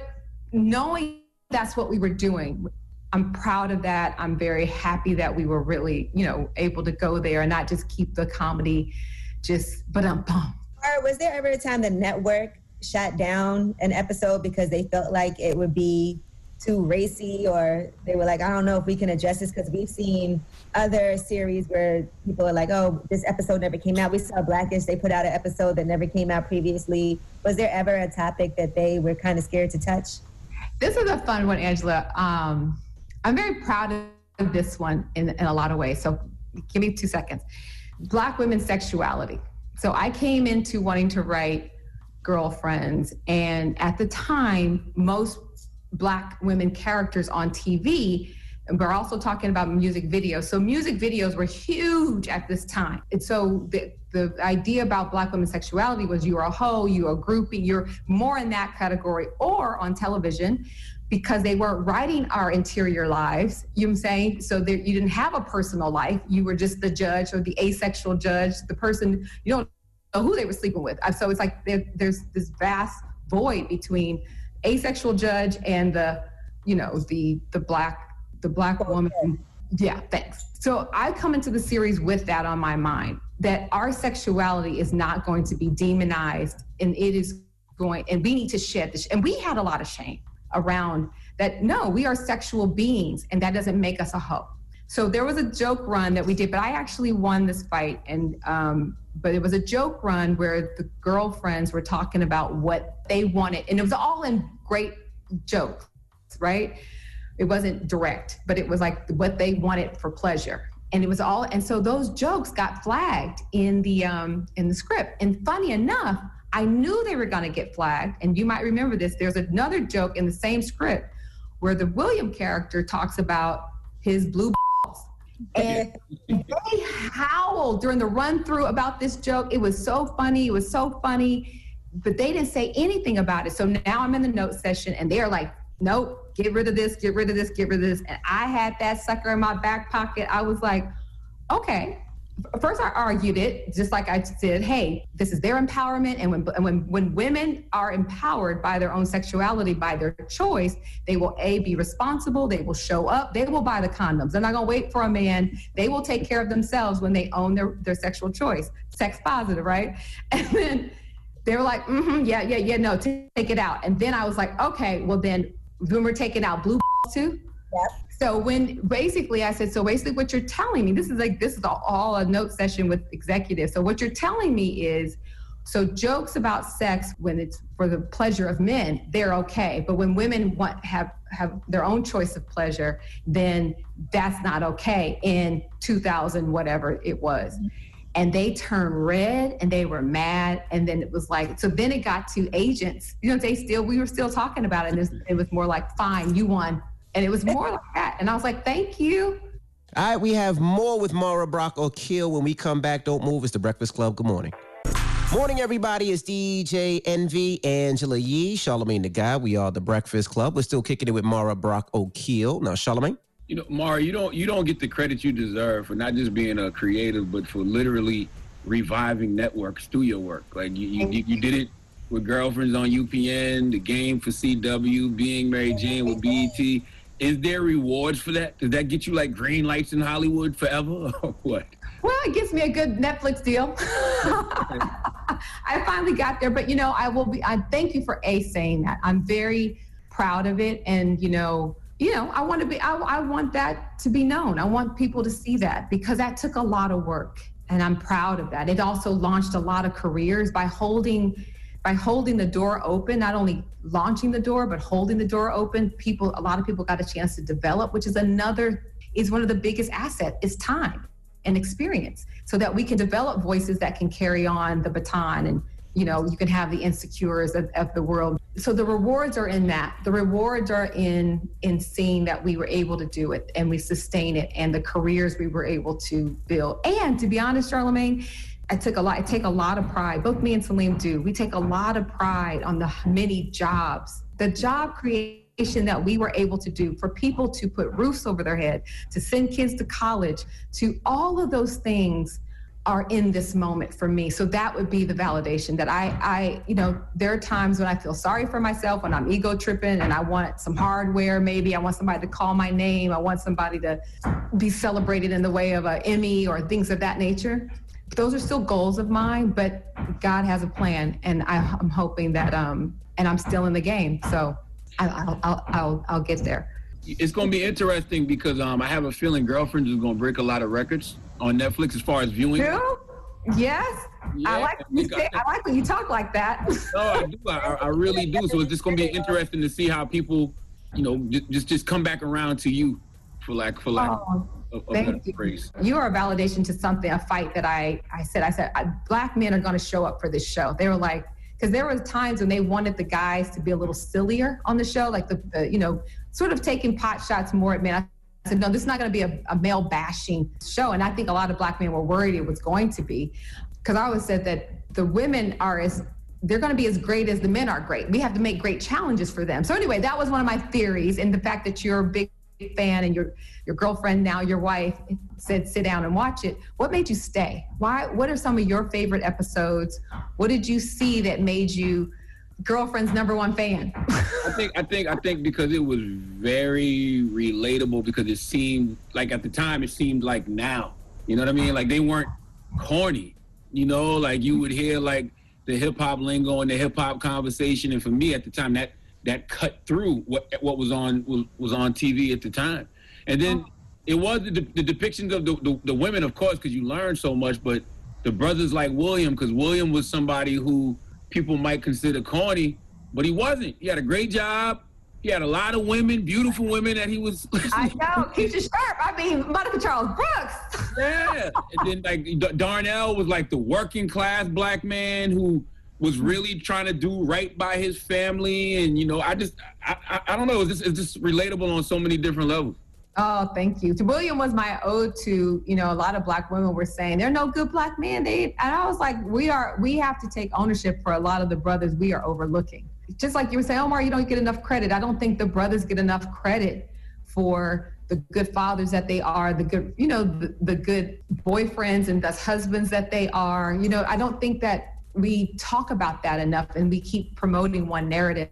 knowing that's what we were doing I'm proud of that. I'm very happy that we were really, you know, able to go there and not just keep the comedy just but um bum. Or was there ever a time the network shut down an episode because they felt like it would be too racy or they were like, I don't know if we can adjust this because we've seen other series where people are like, oh, this episode never came out. We saw Blackish, they put out an episode that never came out previously. Was there ever a topic that they were kind of scared to touch? This is a fun one, Angela. Um, I'm very proud of this one in, in a lot of ways. So give me two seconds. Black women's sexuality. So I came into wanting to write girlfriends, and at the time, most Black women characters on TV. We're also talking about music videos. So music videos were huge at this time. And so the, the idea about black women's sexuality was you are a hoe, you are a groupie, you're more in that category. Or on television, because they weren't writing our interior lives. You know what I'm saying? So there, you didn't have a personal life. You were just the judge or the asexual judge, the person, you don't know who they were sleeping with. So it's like there, there's this vast void between asexual judge and the, you know, the the black the black woman. Yeah, thanks. So I come into the series with that on my mind that our sexuality is not going to be demonized and it is going and we need to shed this and we had a lot of shame around that no, we are sexual beings and that doesn't make us a hoe. So there was a joke run that we did, but I actually won this fight. And um, but it was a joke run where the girlfriends were talking about what they wanted, and it was all in great jokes, right? It wasn't direct, but it was like what they wanted for pleasure, and it was all. And so those jokes got flagged in the um, in the script. And funny enough, I knew they were going to get flagged. And you might remember this. There's another joke in the same script where the William character talks about his blue balls. And they howled during the run through about this joke. It was so funny. It was so funny. But they didn't say anything about it. So now I'm in the note session and they're like, nope, get rid of this, get rid of this, get rid of this. And I had that sucker in my back pocket. I was like, okay, first I argued it, just like I said, hey, this is their empowerment. And when, and when, when women are empowered by their own sexuality, by their choice, they will A, be responsible, they will show up, they will buy the condoms. They're not gonna wait for a man. They will take care of themselves when they own their, their sexual choice. Sex positive, right? And then they were like, mm-hmm, yeah, yeah, yeah, no, take it out. And then I was like, okay, well then when we're taking out blue too. So when basically I said, so basically what you're telling me, this is like this is all a note session with executives. So what you're telling me is, so jokes about sex when it's for the pleasure of men, they're okay. But when women want have have their own choice of pleasure, then that's not okay. In 2000, whatever it was. And they turned red and they were mad. And then it was like, so then it got to agents. You know, they still, we were still talking about it. And it was more like, fine, you won And it was more like that. And I was like, thank you. All right, we have more with Mara Brock Akil when we come back. Don't move. It's the Breakfast Club. Good morning. Morning, everybody. It's DJ Envy, Angela Yee, Charlemagne the Guy. We are the Breakfast Club. We're still kicking it with Mara Brock Akil. Now, Charlemagne. You know, Mara, you don't you don't get the credit you deserve for not just being a creative, but for literally reviving networks through your work. Like you, you, you did it with girlfriends on UPN, the game for CW, being Mary Jane with BET. Is there rewards for that? Does that get you like green lights in Hollywood forever or what? Well, it gives me a good Netflix deal. I finally got there, but you know, I will be. I thank you for a saying that. I'm very proud of it, and you know, you know, I want to be. I, I want that to be known. I want people to see that because that took a lot of work, and I'm proud of that. It also launched a lot of careers by holding by holding the door open, not only launching the door, but holding the door open, people, a lot of people got a chance to develop, which is another, is one of the biggest asset is time and experience so that we can develop voices that can carry on the baton and you know you can have the insecures of, of, the world. So the rewards are in that. The rewards are in in seeing that we were able to do it and we sustain it and the careers we were able to build. And to be honest charlemagne I took a lot, I take a lot of pride. Both me and Salim do. We take a lot of pride on the many jobs, the job creation that we were able to do for people to put roofs over their head, to send kids to college, to all of those things are in this moment for me. So that would be the validation that I, I, you know, there are times when I feel sorry for myself, when I'm ego tripping and I want some hardware, maybe I want somebody to call my name. I want somebody to be celebrated in the way of an Emmy or things of that nature those are still goals of mine, but God has a plan, and I, am hoping that um, and I'm still in the game, so I, will I'll, I'll I'll get there. It's going to be interesting because um, I have a feeling Girlfriends is going to break a lot of records on Netflix as far as viewing. True? Yes, yeah, I like you say, I like when you talk like that. no, I do. I, I really do. So it's just going to be interesting to see how people, you know, just just come back around to you, for lack for lack. Oh Thank you. You are a validation to something, a fight that I, I said, I said, I, black men are going to show up for this show. They were like, because there were times when they wanted the guys to be a little sillier on the show, like the, the you know, sort of taking pot shots more at men. I said, no, this is not going to be a, a male bashing show. And I think a lot of black men were worried it was going to be. Because I always said that the women are as they're going to be as great as the men are great. We have to make great challenges for them. So anyway, that was one of my theories, and the fact that you're a big fan and your your girlfriend now your wife said sit down and watch it. What made you stay? Why what are some of your favorite episodes? What did you see that made you girlfriend's number one fan? I think i think i think because it was very relatable because it seemed like at the time it seemed like now. You know what i mean? Like they weren't corny. You know like you would hear like the hip hop lingo and the hip hop conversation. And for me at the time that that cut through what what was on was, was on TV at the time. And then oh. it was the, the depictions of the, the, the women, of course, because you learn so much. But the brothers like William, because William was somebody who people might consider corny, but he wasn't. He had a great job. He had a lot of women, beautiful women that he was. I know, Keesha Sharp. I mean, Monica Charles Brooks. yeah, and then like Darnell was like the working class black man who was really trying to do right by his family, and you know, I just, I, I, I don't know, it's just, it's just relatable on so many different levels. Oh, thank you. To William was my ode to, you know, a lot of black women were saying there are no good black men. They, and I was like, we are, we have to take ownership for a lot of the brothers we are overlooking. Just like you were saying, Omar, you don't get enough credit. I don't think the brothers get enough credit for the good fathers that they are, the good, you know, the, the good boyfriends and thus husbands that they are. You know, I don't think that we talk about that enough and we keep promoting one narrative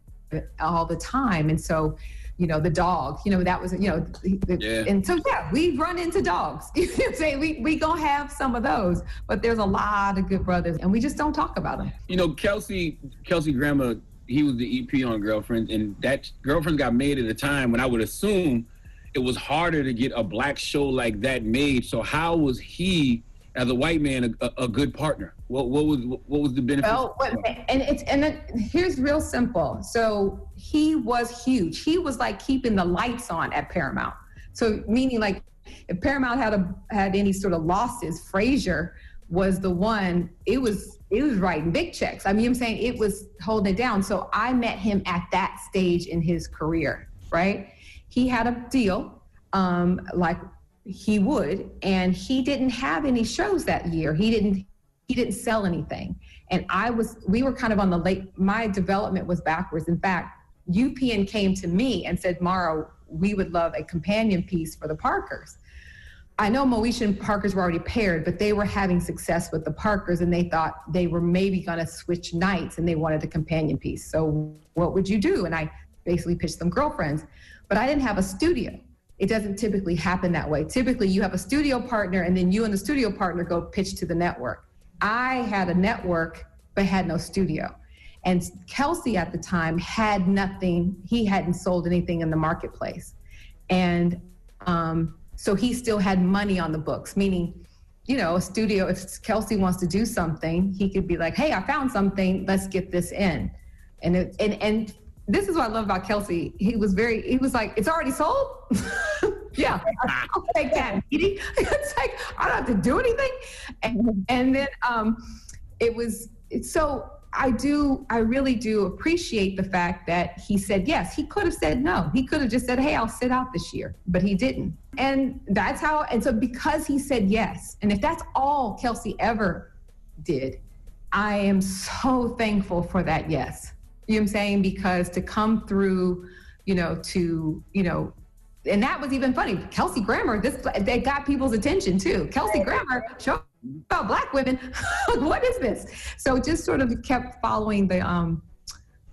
all the time and so you know the dog you know that was you know yeah. and so yeah we run into dogs. You say we we gonna have some of those but there's a lot of good brothers and we just don't talk about them you know kelsey kelsey Grammer, he was the ep on girlfriend and that girlfriend got made at a time when i would assume it was harder to get a black show like that made. So how was he as a white man a, a good partner? What, what was what was the benefit? Well, and it's and it, here's real simple. So he was huge. He was like keeping the lights on at Paramount. So meaning like if Paramount had a had any sort of losses, Frasier was the one. It was it was writing big checks. I mean, I'm saying it was holding it down. So I met him at that stage in his career, right? he had a deal, um, like he would, and he didn't have any shows that year. He didn't he didn't sell anything. And I was we were kind of on the late my development was backwards. In fact, UPN came to me and said, Mara, we would love a companion piece for the Parkers. I know Moesha and Parkers were already paired, but they were having success with the Parkers and they thought they were maybe going to switch nights and they wanted a companion piece. So, what would you do? And I basically pitched them girlfriends, but I didn't have a studio. It doesn't typically happen that way. Typically, you have a studio partner and then you and the studio partner go pitch to the network. I had a network, but had no studio. And Kelsey at the time had nothing, he hadn't sold anything in the marketplace. And um, so he still had money on the books, meaning, you know, a studio, if Kelsey wants to do something, he could be like, hey, I found something, let's get this in. And, it, and, and this is what I love about Kelsey. He was very, he was like, it's already sold? yeah, I'll take that. It's like, I don't have to do anything. And, and then um, it was, so I do, I really do appreciate the fact that he said yes. He could have said no. He could have just said, hey, I'll sit out this year, but he didn't. And that's how, and so because he said yes, and if that's all Kelsey ever did, I am so thankful for that yes. You know what I'm saying? Because to come through, you know, to, you know, and that was even funny. Kelsey Grammer, this they got people's attention too. Kelsey Grammer showed about black women. what is this? So just sort of kept following the um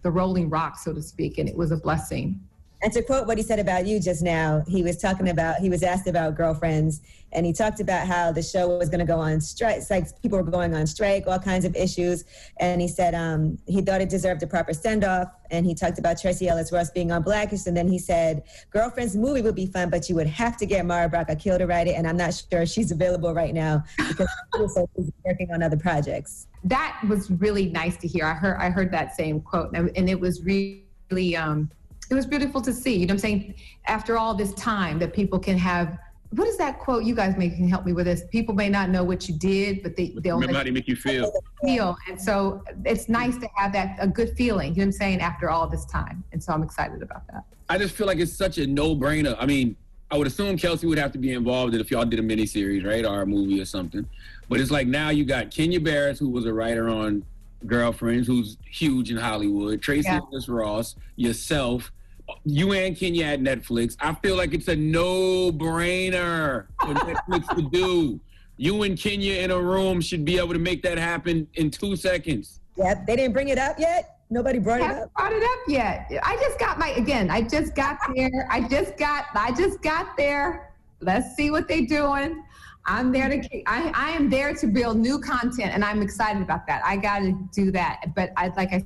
the rolling rock, so to speak, and it was a blessing. And to quote what he said about you just now, he was talking about, he was asked about girlfriends, and he talked about how the show was going to go on strike. Like people were going on strike, all kinds of issues. And he said um, he thought it deserved a proper send off. And he talked about Tracee Ellis Ross being on Blackish. And then he said, Girlfriends movie would be fun, but you would have to get Mara Brock Akil to write it. And I'm not sure she's available right now because she's working on other projects. That was really nice to hear. I heard, I heard that same quote, and, and it was really. Um, it was beautiful to see. You know what I'm saying? After all this time, that people can have. What is that quote? You guys may can help me with this. People may not know what you did, but they they'll they make you feel. Feel, and so it's nice to have that a good feeling. You know what I'm saying? After all this time, and so I'm excited about that. I just feel like it's such a no-brainer. I mean, I would assume Kelsey would have to be involved in if y'all did a miniseries, right, or a movie or something. But it's like now you got Kenya Barris, who was a writer on Girlfriends, who's huge in Hollywood. Tracee Yeah. Ellis Ross, yourself, you and Kenya at Netflix. I feel like it's a no-brainer for Netflix to do. You and Kenya in a room should be able to make that happen in two seconds. Yep, they didn't bring it up yet. Nobody brought it haven't up. brought it up yet. I just got my again. I just got there. I just got. I just got there. Let's see what they're doing. I'm there to. I I am there to build new content, and I'm excited about that. I got to do that. But I like I.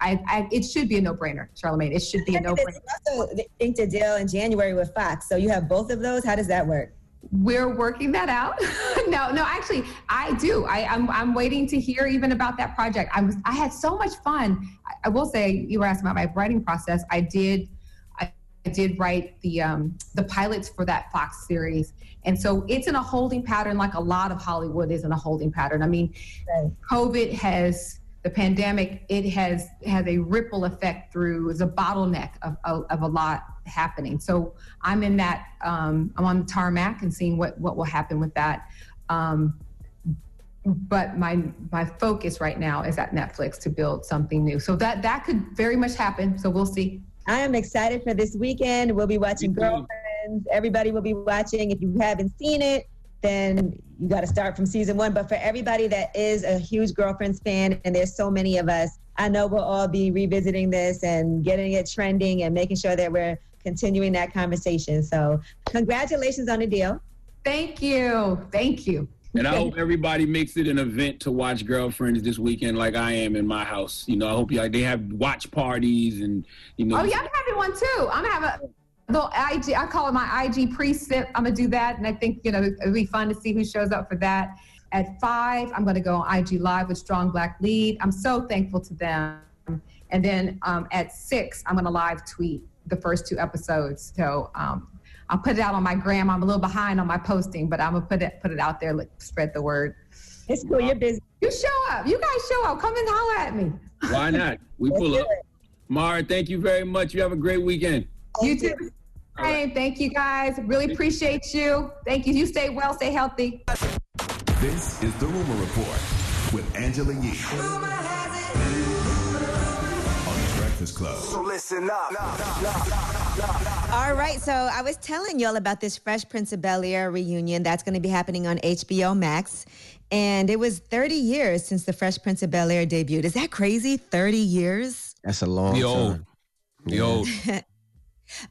I, I, it should be a no-brainer, Charlemagne. It should be a no-brainer. Also, inked a deal in January with Fox. So you have both of those. How does that work? We're working that out. no, no, actually, I do. I, I'm, I'm waiting to hear even about that project. I was, I had so much fun. I, I will say, you were asking about my writing process. I did, I, I did write the, um, the pilots for that Fox series, and so it's in a holding pattern, like a lot of Hollywood is in a holding pattern. I mean, COVID has the pandemic. It has had a ripple effect through. It's a bottleneck of, of, of a lot happening. So I'm in that. Um, I'm on the tarmac and seeing what what will happen with that. Um, but my my focus right now is at Netflix to build something new. So that that could very much happen. So we'll see. I am excited for this weekend. We'll be watching Girlfriends. Everybody will be watching. If you haven't seen it, then you got to start from season one. But for everybody that is a huge Girlfriends fan, and there's so many of us, I know we'll all be revisiting this and getting it trending and making sure that we're continuing that conversation. So, congratulations on the deal. Thank you. Thank you. And I hope everybody makes it an event to watch Girlfriends this weekend, like I am in my house. You know, I hope you they have watch parties and you know. Oh yeah, I'm having one too. I'm gonna have a little IG. I call it my IG pre-sip. I'm gonna do that, and I think you know it'll be fun to see who shows up for that. At five, I'm gonna go on IG live with Strong Black Lead. I'm so thankful to them. And then um, at six, I'm gonna live tweet the first two episodes. So um, I'll put it out on my gram. I'm a little behind on my posting, but I'm gonna put it put it out there, like, spread the word. It's cool. You're busy. You show up. You guys show up. Come and holler at me. Why not? We pull up. Mara, thank you very much. You have a great weekend. You too. Hey, thank you guys. Really appreciate you. Thank you. You stay well, stay healthy. This is the Rumor Report with Angela Yee. On the Breakfast Club. So listen up. All right, so I was telling y'all about this Fresh Prince of Bel Air reunion that's going to be happening on HBO Max. And it was 30 years since the Fresh Prince of Bel Air debuted. Is that crazy? 30 years? That's a long The time. old. The old.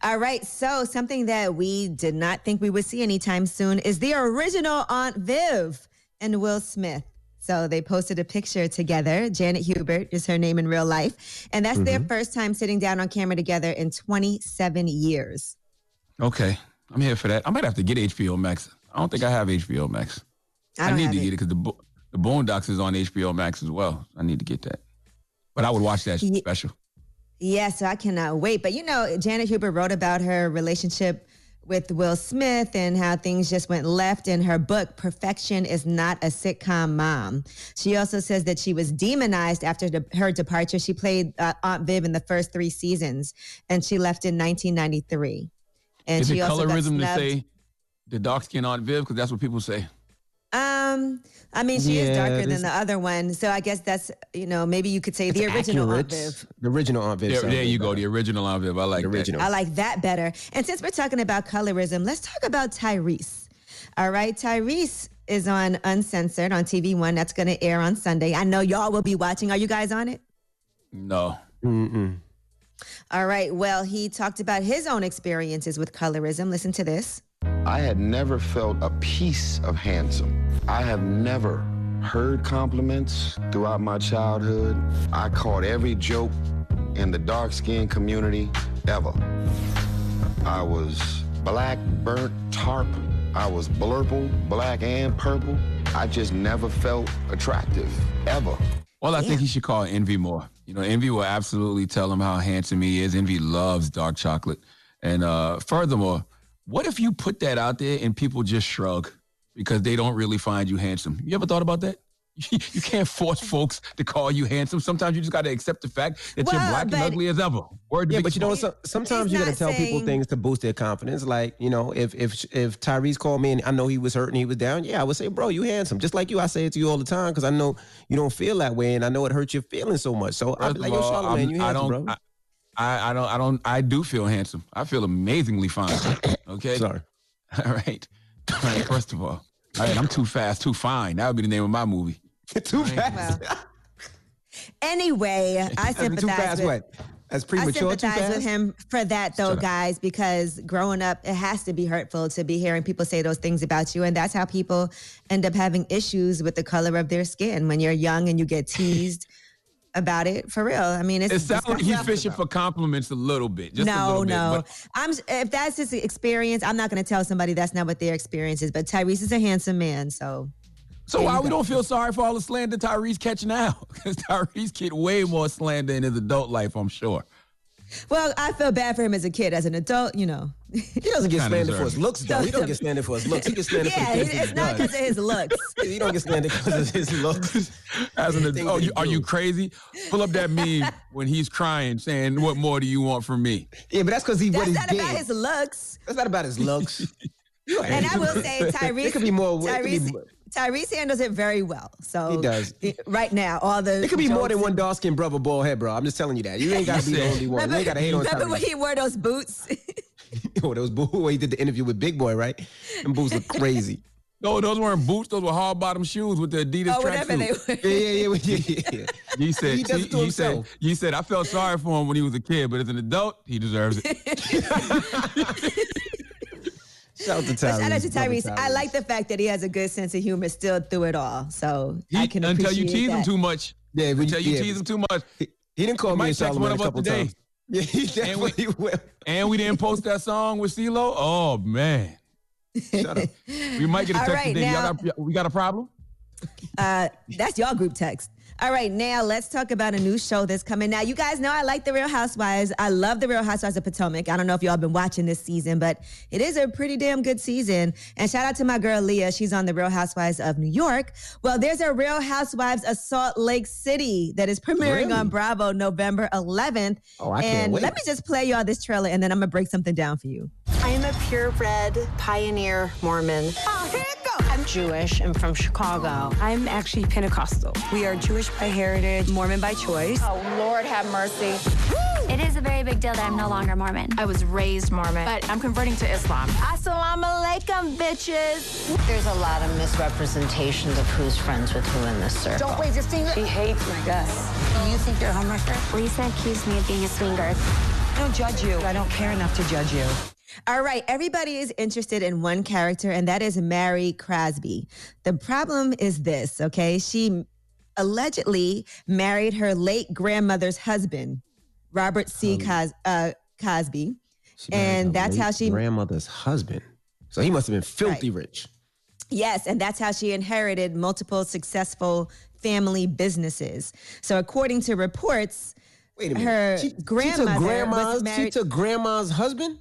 All right, so something that we did not think we would see anytime soon is the original Aunt Viv and Will Smith. So they posted a picture together. Janet Hubert is her name in real life. And that's their Mhm. first time sitting down on camera together in 27 years. Okay, I'm here for that. I might have to get HBO Max. I don't think I have HBO Max. I don't need to it. get it because the Bo- the Boondocks is on HBO Max as well. I need to get that. But I would watch that Ye- special. Yeah, so I cannot wait. But you know, Janet Hubert wrote about her relationship with Will Smith and how things just went left in her book, Perfection is Not a Sitcom Mom. She also says that she was demonized after de- her departure. She played uh, Aunt Viv in the first three seasons and she left in 1993. And is she it also colorism to say the dark skin Aunt Viv? Because that's what people say. Um, I mean, she is darker than the other one. So I guess that's, you know, maybe you could say the original Aunt Viv. The original Aunt Viv. There, there you way go. The original Aunt Viv. I like The that. original. I like that better. And since we're talking about colorism, let's talk about Tyrese. All right, Tyrese is on Uncensored on TV One. That's going to air on Sunday. I know y'all will be watching. Are you guys on it? No. Mm-mm. All right. Well, he talked about his own experiences with colorism. Listen to this. I had never felt a piece of handsome. I have never heard compliments throughout my childhood. I caught every joke in the dark skinned community ever. I was black, burnt tarp. I was blurple, black and purple. I just never felt attractive, ever. Well, I think he should call Envy more. You know, Envy will absolutely tell him how handsome he is. Envy loves dark chocolate. And uh, furthermore, what if you put that out there and people just shrug because they don't really find you handsome? You ever thought about that? You can't force folks to call you handsome. Sometimes you just got to accept the fact that you're black and ugly as ever. Word Yeah, Big but you know, so, sometimes you got to not tell people things to boost their confidence. Like, you know, if if if Tyrese called me and I know he was hurt and he was down, yeah, I would say, bro, you handsome. Just like you, I say it to you all the time because I know you don't feel that way and I know it hurts your feelings so much. So I'd be like, yo, all, Charlemagne, I'm- you I handsome, don't, bro. I, I don't, I don't, I do feel handsome. I feel amazingly fine. Okay. Sorry. All right. All right. First of all, all right. I'm too fast, too fine. That would be the name of my movie. too fast. Anyway, I Too sympathize fast, with, what? That's premature. Too sympathize with him for that, though, guys, because growing up, it has to be hurtful to be hearing people say those things about you. And that's how people end up having issues with the color of their skin when you're young and you get teased about it. For real. I mean, it's. It sounds like he's fishing for compliments a little bit. Just a no, little no. But I'm if that's his experience, I'm not going to tell somebody that's not what their experience is. But Tyrese is a handsome man, so. so why we don't feel sorry for all the slander Tyrese catching now? Because Tyrese get way more slander in his adult life, I'm sure. Well, I feel bad for him as a kid. As an adult, you know. He doesn't get Kinda slandered for his it. looks, though. He don't get slandered for his looks. He gets slandered yeah, for the it's, things that it's he not does. because of his looks. He don't get slandered because of his looks. As an adult, oh, you, are you crazy? Pull up that meme when he's crying, saying, "What more do you want from me?" Yeah, but that's because he what That's he not did. about his looks. That's not about his looks. And I will say, Tyrese. It could be more. it Tyrese, more- Tyrese handles it very well. So He does. Eh, right now, all the It could be more than one and- dark skinned brother bald head, bro. I'm just telling you that. You ain't got to be the only one. You ain't got to hate on Remember when he wore those boots? Oh, those boots. when he did the interview with Big Boy, right? And boots look crazy. No, those weren't boots. Those were hard bottom shoes with the Adidas Oh, whatever they tracksuit. were. Yeah, yeah, yeah, yeah, yeah. He said, He does it to he, said, himself. he said, I felt sorry for him when he was a kid, but as an adult, he deserves it. Shout out to Tyrese. shout out to Love Tyrese. I like the fact that he has a good sense of humor still through it all. So I He- can until you tease him too much. Yeah, when until you yeah, tease him too much. He, he didn't call He me might and text one Charlemagne of a couple today. times. Yeah, he definitely will. And we didn't post that song with CeeLo. Oh man, Shut up. we might get a text right, today. now- Y'all got, we got a problem? Uh, that's your group text. All right, now let's talk about a new show that's coming. Now, you guys know I like The Real Housewives. I love The Real Housewives of Potomac. I don't know if y'all have been watching this season, but it is a pretty damn good season. And shout out to my girl Leah. She's on The Real Housewives of New York. Well, there's a Real Housewives of Salt Lake City that is premiering Really? on Bravo November 11th. Oh, I can't and wait. let me just play y'all this trailer and then I'm going to break something down for you. I am a purebred pioneer Mormon. Oh, here it goes. I'm Jewish. I'm from Chicago. I'm actually Pentecostal. We are Jewish by heritage, Mormon by choice. Oh, Lord have mercy. It is a very big deal that I'm no longer Mormon. I was raised Mormon, but I'm converting to Islam. Assalamu alaikum, bitches. There's a lot of misrepresentations of who's friends with who in this circle. Don't wave your finger. She hates my guts. Do you think you're a homewrecker? Lisa accused me of being a swinger. I don't judge you. I don't care enough to judge you. All right, everybody is interested in one character, and that is Mary Cosby. The problem is this, okay? She allegedly married her late grandmother's husband, Robert C. Cos- uh, Cosby, She and that's how she. grandmother's husband. So he must have been filthy rich. Yes, and that's how she inherited multiple successful family businesses. So, according to reports, Wait a minute. her she, grandmother she took was grandma's. She took grandma's husband.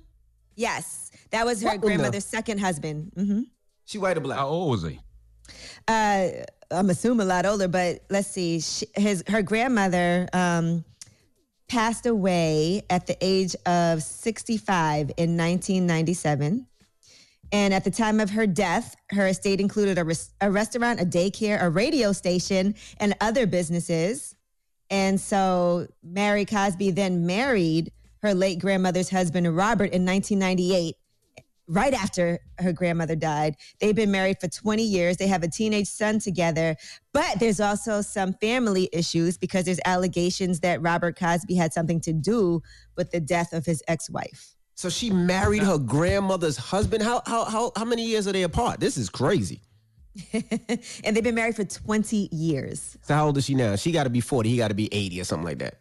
yes, that was her What in the- grandmother's second husband. hmm She white or black? How old was he? Uh, I'm assuming a lot older, but let's see. She, his her grandmother um, passed away at the age of 65 in 1997. And at the time of her death, her estate included a, res- a restaurant, a daycare, a radio station, and other businesses. And so Mary Cosby then married her late grandmother's husband, Robert, in 1998, right after her grandmother died. They've been married for 20 years. They have a teenage son together. But there's also some family issues because there's allegations that Robert Cosby had something to do with the death of his ex wife. So she married her grandmother's husband. How how how how many years are they apart? This is crazy. and they've been married for 20 years. So how old is she now? She got to be forty. He got to be eighty or something like that.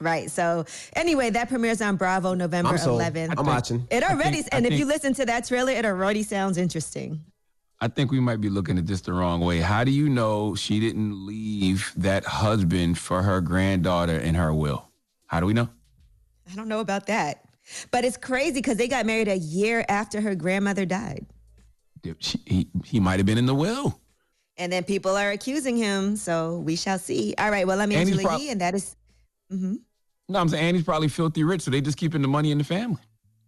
Right. So anyway, that premieres on Bravo November I'm sold. 11th. I'm watching. It already, think- I and if you listen to that trailer, it already sounds interesting. I think we might be looking at this the wrong way. How do you know she didn't leave that husband for her granddaughter in her will? How do we know? I don't know about that. But it's crazy because they got married a year after her grandmother died. She, he he might have been in the will. And then people are accusing him. So we shall see. All right. Well, I'm And he's Angela prob- Yee, and that is- mhm. No, I'm saying Annie's probably filthy rich, so they just keeping the money in the family.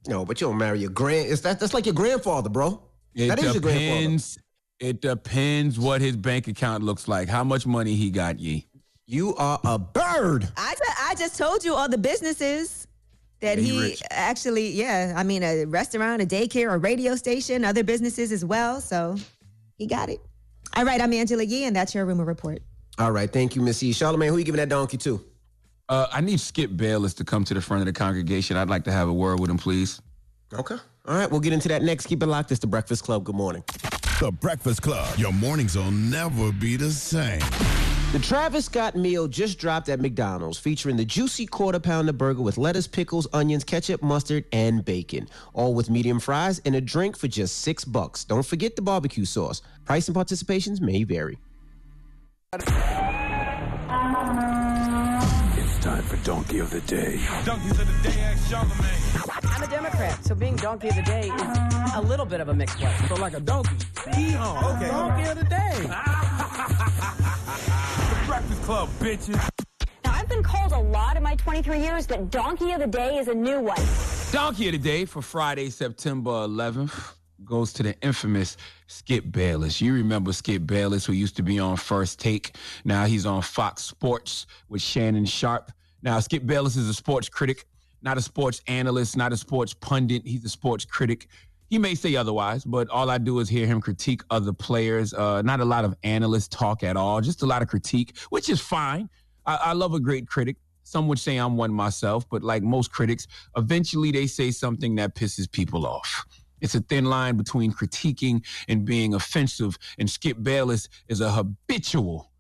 No, but you don't marry your grand. It's that. That's like your grandfather, bro. It that is your grandfather. depends. It depends what his bank account looks like. How much money he got, Yee. You are a bird. I, I just told you all the businesses that Yeah, he he actually, yeah. I mean, a restaurant, a daycare, a radio station, other businesses as well. So he got it. All right. I'm Angela Yee, and that's your rumor report. All right, thank you, Miss E. Charlemagne, who you giving that donkey to? Uh, I need Skip Bayless to come to the front of the congregation. I'd like to have a word with him, please. Okay. All right, we'll get into that next. Keep it locked. It's the Breakfast Club. Good morning. The Breakfast Club. Your mornings will never be the same. The Travis Scott meal just dropped at McDonald's, featuring the juicy quarter pounder burger with lettuce, pickles, onions, ketchup, mustard, and bacon, all with medium fries and a drink for just six bucks. Don't forget the barbecue sauce. Price and participations may vary. It's time for Donkey of the Day. Donkeys of the day, ask Charlemagne. I'm a Democrat, so being donkey of the day is a little bit of a mixed blessing. So like a donkey. Yeehaw. Okay. Donkey of the day. the Breakfast Club, bitches. Now, I've been called a lot in my 23 years, but Donkey of the Day is a new one. Donkey of the day for Friday, September 11th goes to the infamous Skip Bayless. You remember Skip Bayless, who used to be on First Take. Now he's on Fox Sports with Shannon Sharpe. Now, Skip Bayless is a sports critic, not a sports analyst, not a sports pundit. He's a sports critic. He may say otherwise, but all I do is hear him critique other players. Uh, not a lot of analyst talk at all, just a lot of critique, which is fine. I, I love a great critic. Some would say I'm one myself, but like most critics, eventually they say something that pisses people off. It's a thin line between critiquing and being offensive, and Skip Bayless is a habitual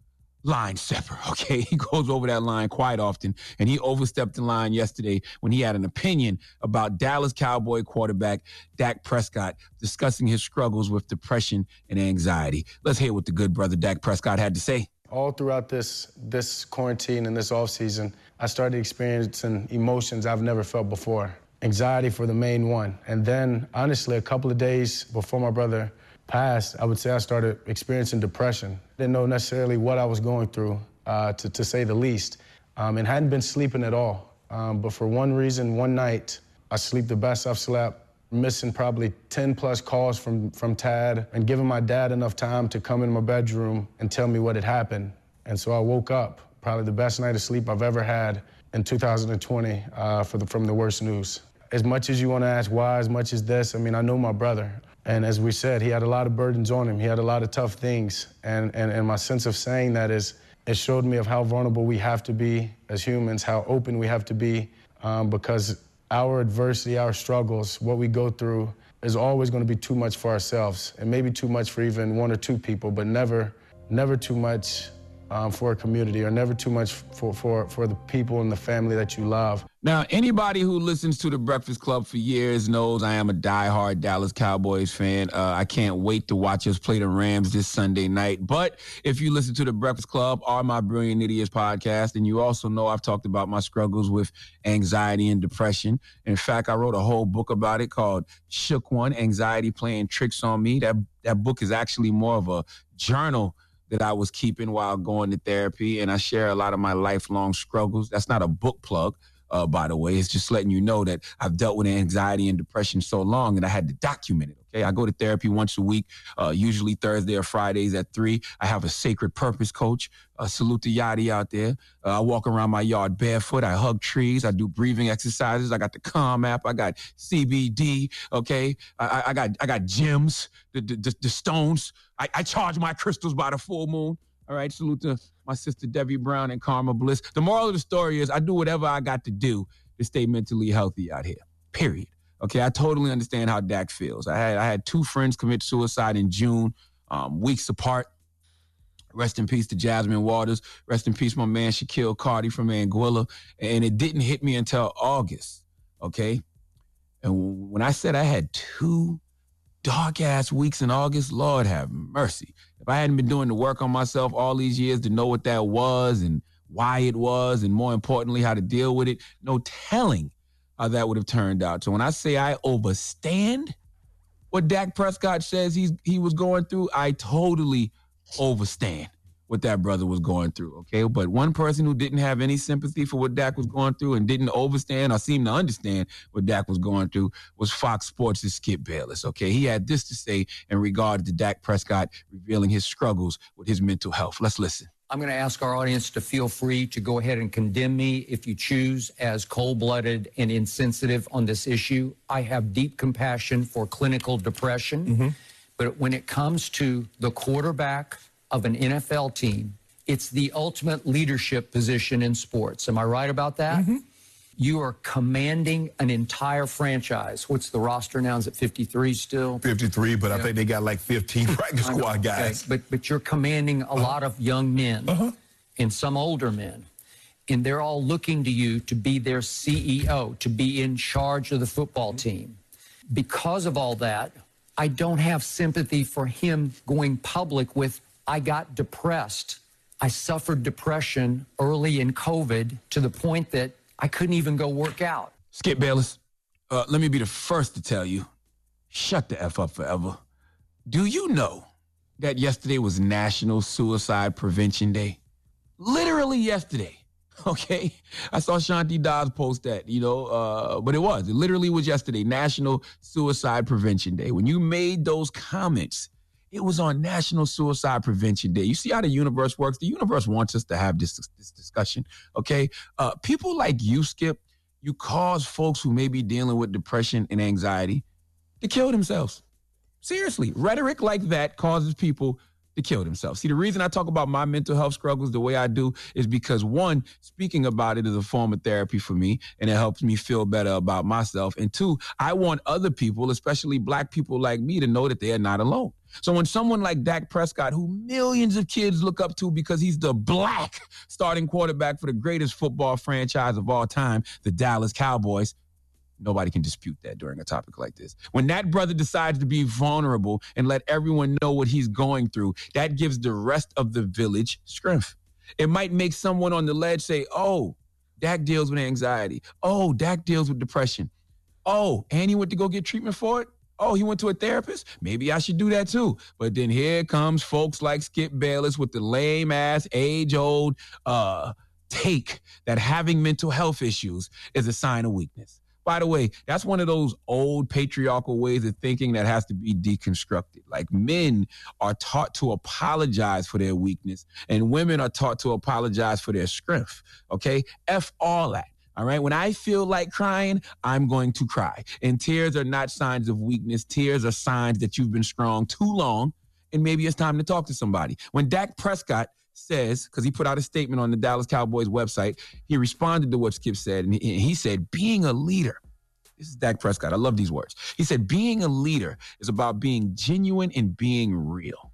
line stepper, okay? He goes over that line quite often, and he overstepped the line yesterday when he had an opinion about Dallas Cowboy quarterback Dak Prescott discussing his struggles with depression and anxiety. Let's hear what the good brother Dak Prescott had to say. all throughout this this quarantine and this off season, I started experiencing emotions I've never felt before. Anxiety for the main one, and then honestly, a couple of days before my brother passed, I would say I started experiencing depression. Didn't know necessarily what I was going through, uh, to to say the least, um, and hadn't been sleeping at all. Um, but for one reason, one night, I sleep the best I've slept missing probably 10 plus calls from, from Tad and giving my dad enough time to come in my bedroom and tell me what had happened. And so I woke up, probably the best night of sleep I've ever had in 2020 uh, for the, from the worst news. As much as you want to ask why, as much as this, I mean, I know my brother. And as we said, he had a lot of burdens on him. He had a lot of tough things. And, and, and my sense of saying that is, it showed me of how vulnerable we have to be as humans, how open we have to be, um, because our adversity, our struggles, what we go through is always going to be too much for ourselves and maybe too much for even one or two people, but never, never too much um, for a community or never too much for, for, for the people and the family that you love. Now, anybody who listens to the Breakfast Club for years knows I am a diehard Dallas Cowboys fan. Uh, I can't wait to watch us play the Rams this Sunday night. But if you listen to the Breakfast Club or my Brilliant Idiots podcast, and you also know I've talked about my struggles with anxiety and depression. In fact, I wrote a whole book about it called Shook One Anxiety Playing Tricks on Me. That, that book is actually more of a journal that I was keeping while going to therapy. And I share a lot of my lifelong struggles. That's not a book plug. Uh, by the way, it's just letting you know that I've dealt with anxiety and depression so long and I had to document it. Okay. I go to therapy once a week, uh, usually Thursday or Fridays at three. I have a sacred purpose coach. Uh, salute to Yachty out there. Uh, I walk around my yard barefoot. I hug trees. I do breathing exercises. I got the Calm app. I got CBD. Okay. I, I got, I got gems, the, the, the stones. I, I charge my crystals by the full moon. All right. Salute to my sister Debbie Brown and Karma Bliss. The moral of the story is I do whatever I got to do to stay mentally healthy out here. Period. Okay. I totally understand how Dak feels. I had I had two friends commit suicide in June, um, weeks apart. Rest in peace to Jasmine Waters. Rest in peace, my man Shaquille Cardi from Anguilla. And it didn't hit me until August. Okay. And when I said I had two dark ass weeks in August, Lord have mercy. If I hadn't been doing the work on myself all these years to know what that was and why it was, and more importantly, how to deal with it, no telling how that would have turned out. So when I say I overstand what Dak Prescott says he's he was going through, I totally overstand what that brother was going through. Okay. But one person who didn't have any sympathy for what Dak was going through and didn't overstand or seem to understand what Dak was going through was Fox Sports' Skip Bayless. Okay. He had this to say in regard to Dak Prescott revealing his struggles with his mental health. Let's listen. I'm going to ask our audience to feel free to go ahead and condemn me if you choose as cold blooded and insensitive on this issue. I have deep compassion for clinical depression. Mm-hmm. But when it comes to the quarterback of an NFL team, it's the ultimate leadership position in sports. Am I right about that? Mm-hmm. You are commanding an entire franchise. What's the roster now? Is it 53 still? 53, but I think they got like 15 practice squad okay. guys. But but you're commanding a uh-huh. lot of young men uh-huh. and some older men. And they're all looking to you to be their CEO, to be in charge of the football mm-hmm. team. Because of all that, I don't have sympathy for him going public with I got depressed. I suffered depression early in COVID to the point that I couldn't even go work out. Skip Bayless, uh, let me be the first to tell you, shut the F up forever. Do you know that yesterday was National Suicide Prevention Day? Literally yesterday. Okay. I saw Shanti Das post that, you know, uh, but it was. It literally was yesterday, National Suicide Prevention Day. When you made those comments, it was on National Suicide Prevention Day. You see how the universe works? The universe wants us to have this, this discussion. Okay. Uh, people like you, Skip, you cause folks who may be dealing with depression and anxiety to kill themselves. Seriously, rhetoric like that causes people to kill themselves. See, the reason I talk about my mental health struggles the way I do is because one, speaking about it is a form of therapy for me and it helps me feel better about myself. And two, I want other people, especially black people like me, to know that they are not alone. So when someone like Dak Prescott, who millions of kids look up to because he's the black starting quarterback for the greatest football franchise of all time, the Dallas Cowboys, Nobody can dispute that during a topic like this. When that brother decides to be vulnerable and let everyone know what he's going through, that gives the rest of the village strength. It might make someone on the ledge say, Oh, Dak deals with anxiety. Oh, Dak deals with depression. Oh, and he went to go get treatment for it. Oh, he went to a therapist? Maybe I should do that too. But then here comes folks like Skip Bayless with the lame ass, age old uh, take that having mental health issues is a sign of weakness. By the way, that's one of those old patriarchal ways of thinking that has to be deconstructed. Like men are taught to apologize for their weakness, and women are taught to apologize for their strength. Okay? F all that. All right. When I feel like crying, I'm going to cry. And tears are not signs of weakness. Tears are signs that you've been strong too long and maybe it's time to talk to somebody. When Dak Prescott says, because he put out a statement on the Dallas Cowboys website, he responded to what Skip said, and he, he said, being a leader. This is Dak Prescott. I love these words. He said, being a leader is about being genuine and being real.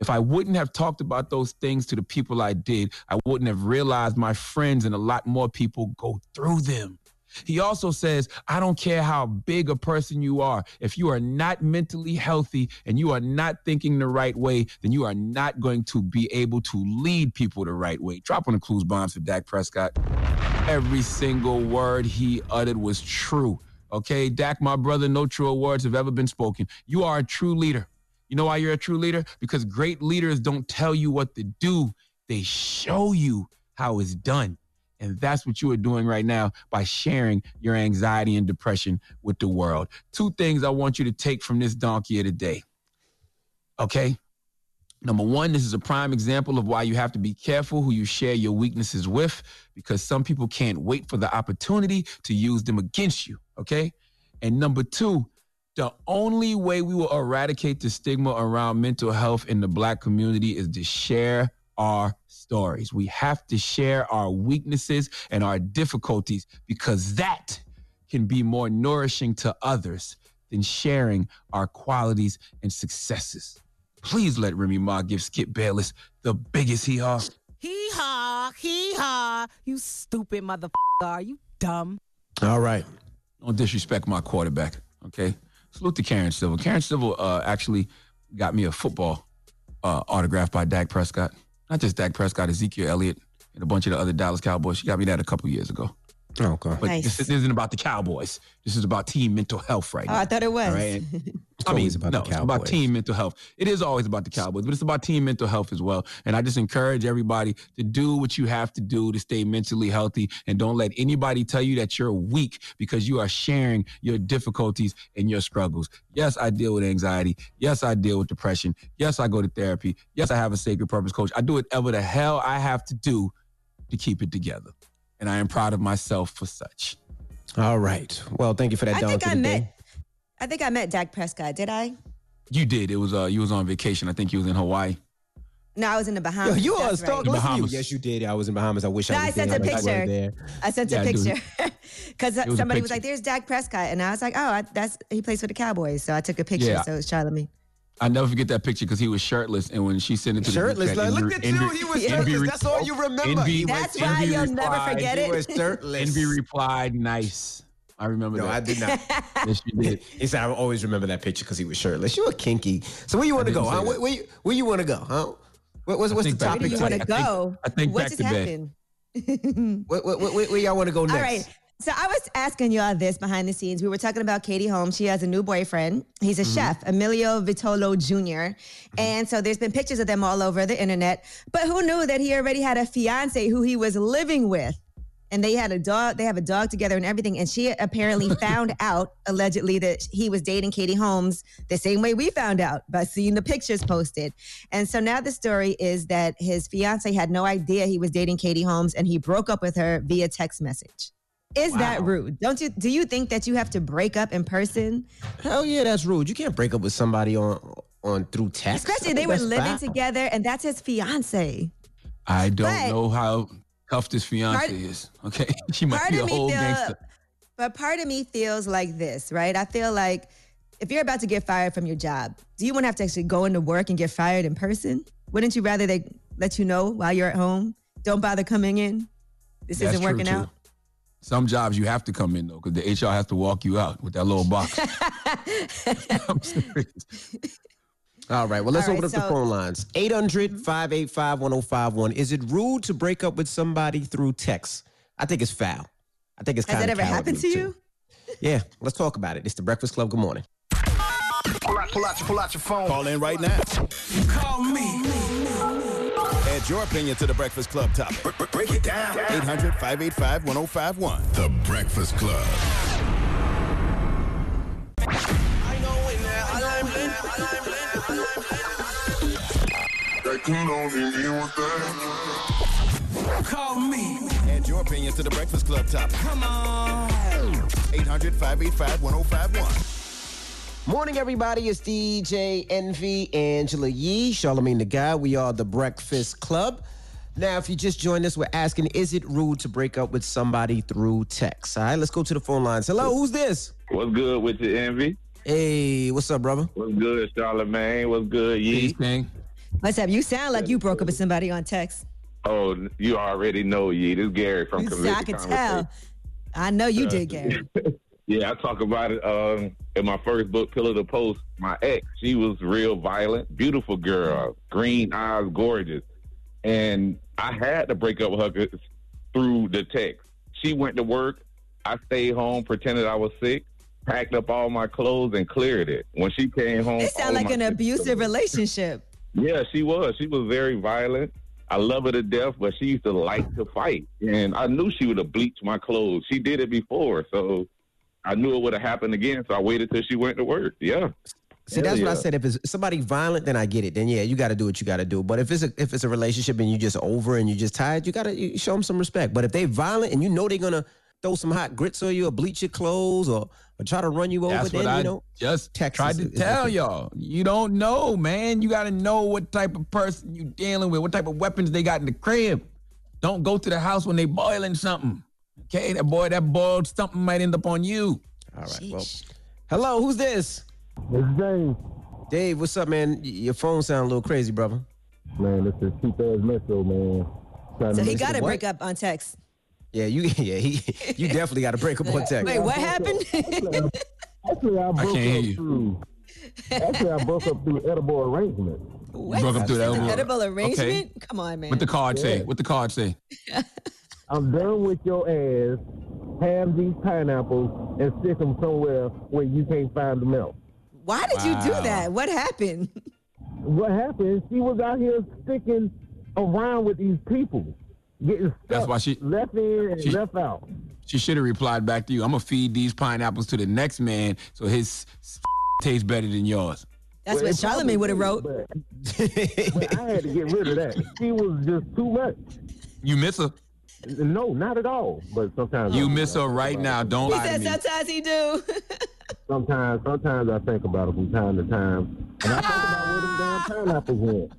If I wouldn't have talked about those things to the people I did, I wouldn't have realized my friends and a lot more people go through them. He also says, I don't care how big a person you are. If you are not mentally healthy and you are not thinking the right way, then you are not going to be able to lead people the right way. Drop on the clues bombs for Dak Prescott. Every single word he uttered was true. Okay, Dak, my brother, no truer words have ever been spoken. You are a true leader. You know why you're a true leader? Because great leaders don't tell you what to do, they show you how it's done. And that's what you are doing right now by sharing your anxiety and depression with the world. Two things I want you to take from this donkey of the day. Okay? Number one, this is a prime example of why you have to be careful who you share your weaknesses with because some people can't wait for the opportunity to use them against you. Okay? And number two, the only way we will eradicate the stigma around mental health in the black community is to share our stories. We have to share our weaknesses and our difficulties because that can be more nourishing to others than sharing our qualities and successes. Please let Remy Ma give Skip Bayless the biggest hee haw. Hee haw, hee haw. You stupid motherfucker. You dumb. All right. Don't disrespect my quarterback, okay? Salute to Karen Civil. Karen Civil uh, actually got me a football uh, autograph by Dak Prescott. Not just Dak Prescott, Ezekiel Elliott, and a bunch of the other Dallas Cowboys. She got me that a couple years ago. Oh, okay. But Nice. this isn't about the Cowboys. This is about team mental health right Oh, now. I thought it was. All right? It's I mean, about no, the it's about team mental health. It is always about the Cowboys, but it's about team mental health as well. And I just encourage everybody to do what you have to do to stay mentally healthy and don't let anybody tell you that you're weak because you are sharing your difficulties and your struggles. Yes, I deal with anxiety. Yes, I deal with depression. Yes, I go to therapy. Yes, I have a sacred purpose coach. I do whatever the hell I have to do to keep it together. And I am proud of myself for such. All right. Well, thank you for that I think I today. met. I think I met Dak Prescott. Did I? You did. It was uh you was on vacation. I think you was in Hawaii. No, I was in the Yo, Bahamas. you are a That's right. Listen you. Bahamas. Yes, you did. I was in Bahamas. I wish No, I I was sent there. a wish I picture. there. I sent Yeah, a I do. picture because somebody was picture. like, "There's Dak Prescott," and I was like, "Oh, I, that's he plays for the Cowboys." So I took a picture. Yeah. So it's Charlemagne. I never forget that picture because he was shirtless, and when she sent it to Shirtless. the group Like, look at you. He was Yeah. shirtless. Envy- That's all you remember. Envy- He was- That's why Envy you'll never replied- forget He it. was shirtless. Envy replied, "Nice." I remember that. No, that. I did not. yes, you did. He said, I always remember that picture because he was shirtless. You were kinky. So where you want to go, huh? Where, where you, where you want to go, huh? What, what's what's the think back- Where do topic you want to today? I think- go? I think what back just to bed. happened? Where, where, where, where y'all want to go next? All right. So I was asking y'all this behind the scenes. We were talking about Katie Holmes. She has a new boyfriend. He's a Mm-hmm. chef, Emilio Vitolo junior And so there's been pictures of them all over the internet. But who knew that he already had a fiance who he was living with? And they had a dog, they have a dog together and everything. And she apparently found out, allegedly, that he was dating Katie Holmes the same way we found out by seeing the pictures posted. And so now the story is that his fiance had no idea he was dating Katie Holmes and he broke up with her via text message. Is that rude? Don't you do you think that you have to break up in person? Hell yeah, that's rude. You can't break up with somebody on on through text. Especially I they were living foul. together and that's his fiance. I don't But- know how tough this fiance Part- is. Okay, she might be a whole feel, gangster. but part of me feels like this, right? I feel like if you're about to get fired from your job, do you want to have to actually go into work and get fired in person? Wouldn't you rather they let you know while you're at home? Don't bother coming in. This That's isn't working too. out. Some jobs you have to come in though, because the HR has to walk you out with that little box. I'm serious. All right. Well, let's All open right, up the phone lines. 800 585 1051. Is it rude to break up with somebody through text? I think it's foul. I think it's kind Has kind that ever happened to you? Yeah. Let's talk about it. It's the Breakfast Club. Good morning. Pull out, pull out, pull out your phone. Call in right now. Call me add your opinion to the Breakfast Club topic. Break, it down. 800 585 1051. The Breakfast Club. Call me. Add your opinion to the Breakfast Club topic. Come on. 800 585 1051. Morning, everybody. It's DJ Envy, Angela Yee, Charlemagne the Guy. We are the Breakfast Club. Now, if you just joined us, we're asking, is it rude to break up with somebody through text? All right, let's go to the phone lines. Hello, who's this? What's good with you, Envy? Hey, what's up, brother? What's good, Charlemagne? What's good, Yee? What's up? You sound like you broke up with somebody on text. Oh, you already know, Yee. This is Gary from You- I can tell. I know you Uh, did, Gary. Yeah, I talk about it um, in my first book, Pillar to Post. My ex, she was real violent, beautiful girl, green eyes, gorgeous. And I had to break up with her through the text. She went to work. I stayed home, pretended I was sick, packed up all my clothes, and cleared it. When she came home, It sounds all like an abusive relationship. Yeah, she was. She was very violent. I love her to death, but she used to like to fight. And I knew she would have bleached my clothes. She did it before, so I knew it would have happened again. So I waited till she went to work. Yeah. See, Hell that's what I said. If it's somebody violent, then I get it. Then yeah, you got to do what you got to do. But if it's a if it's a relationship and you just over and you just tired, you gotta you show them some respect. But if they violent and you know they're gonna throw some hot grits on you or bleach your clothes or, or try to run you over, That's then what I you know just text tried is- to is tell okay. y'all. You don't know, man. You got to know what type of person you dealing with, what type of weapons they got in the crib. Don't go to the house when they boiling something. Okay, that boy, that boiled something might end up on you. All right. Well, hello, who's this? It's Dave. Dave, what's up, man? Y- Your phone sound a little crazy, brother. Man, this is cheap ass Metro, man. Trying So he got to it break up on text. Yeah, you yeah he you definitely got to break up on text. Wait, what happened? Actually, I broke can't hear up you. through. Actually, I broke up through edible arrangement. What? broke up through the It's an Okay. arrangement? Come on, man. What the card say? Yeah. What the card say? I'm done with your ass. Have these pineapples and stick them somewhere where you can't find them else. Why did you do that? What happened? What happened? She was out here sticking around with these people, getting stuck That's why she- left in and she- left out. She should have replied back to you. I'm gonna feed these pineapples to the next man so his tastes better than yours. That's Well, what it Charlemagne would have wrote. But, but I had to get rid of that. She was just too much. You miss her. No, not at all. But sometimes You I- miss her right now. Don't He lie to me. sometimes he do. Sometimes, sometimes I think about it from time to time, and I think about where them damn pineapples went.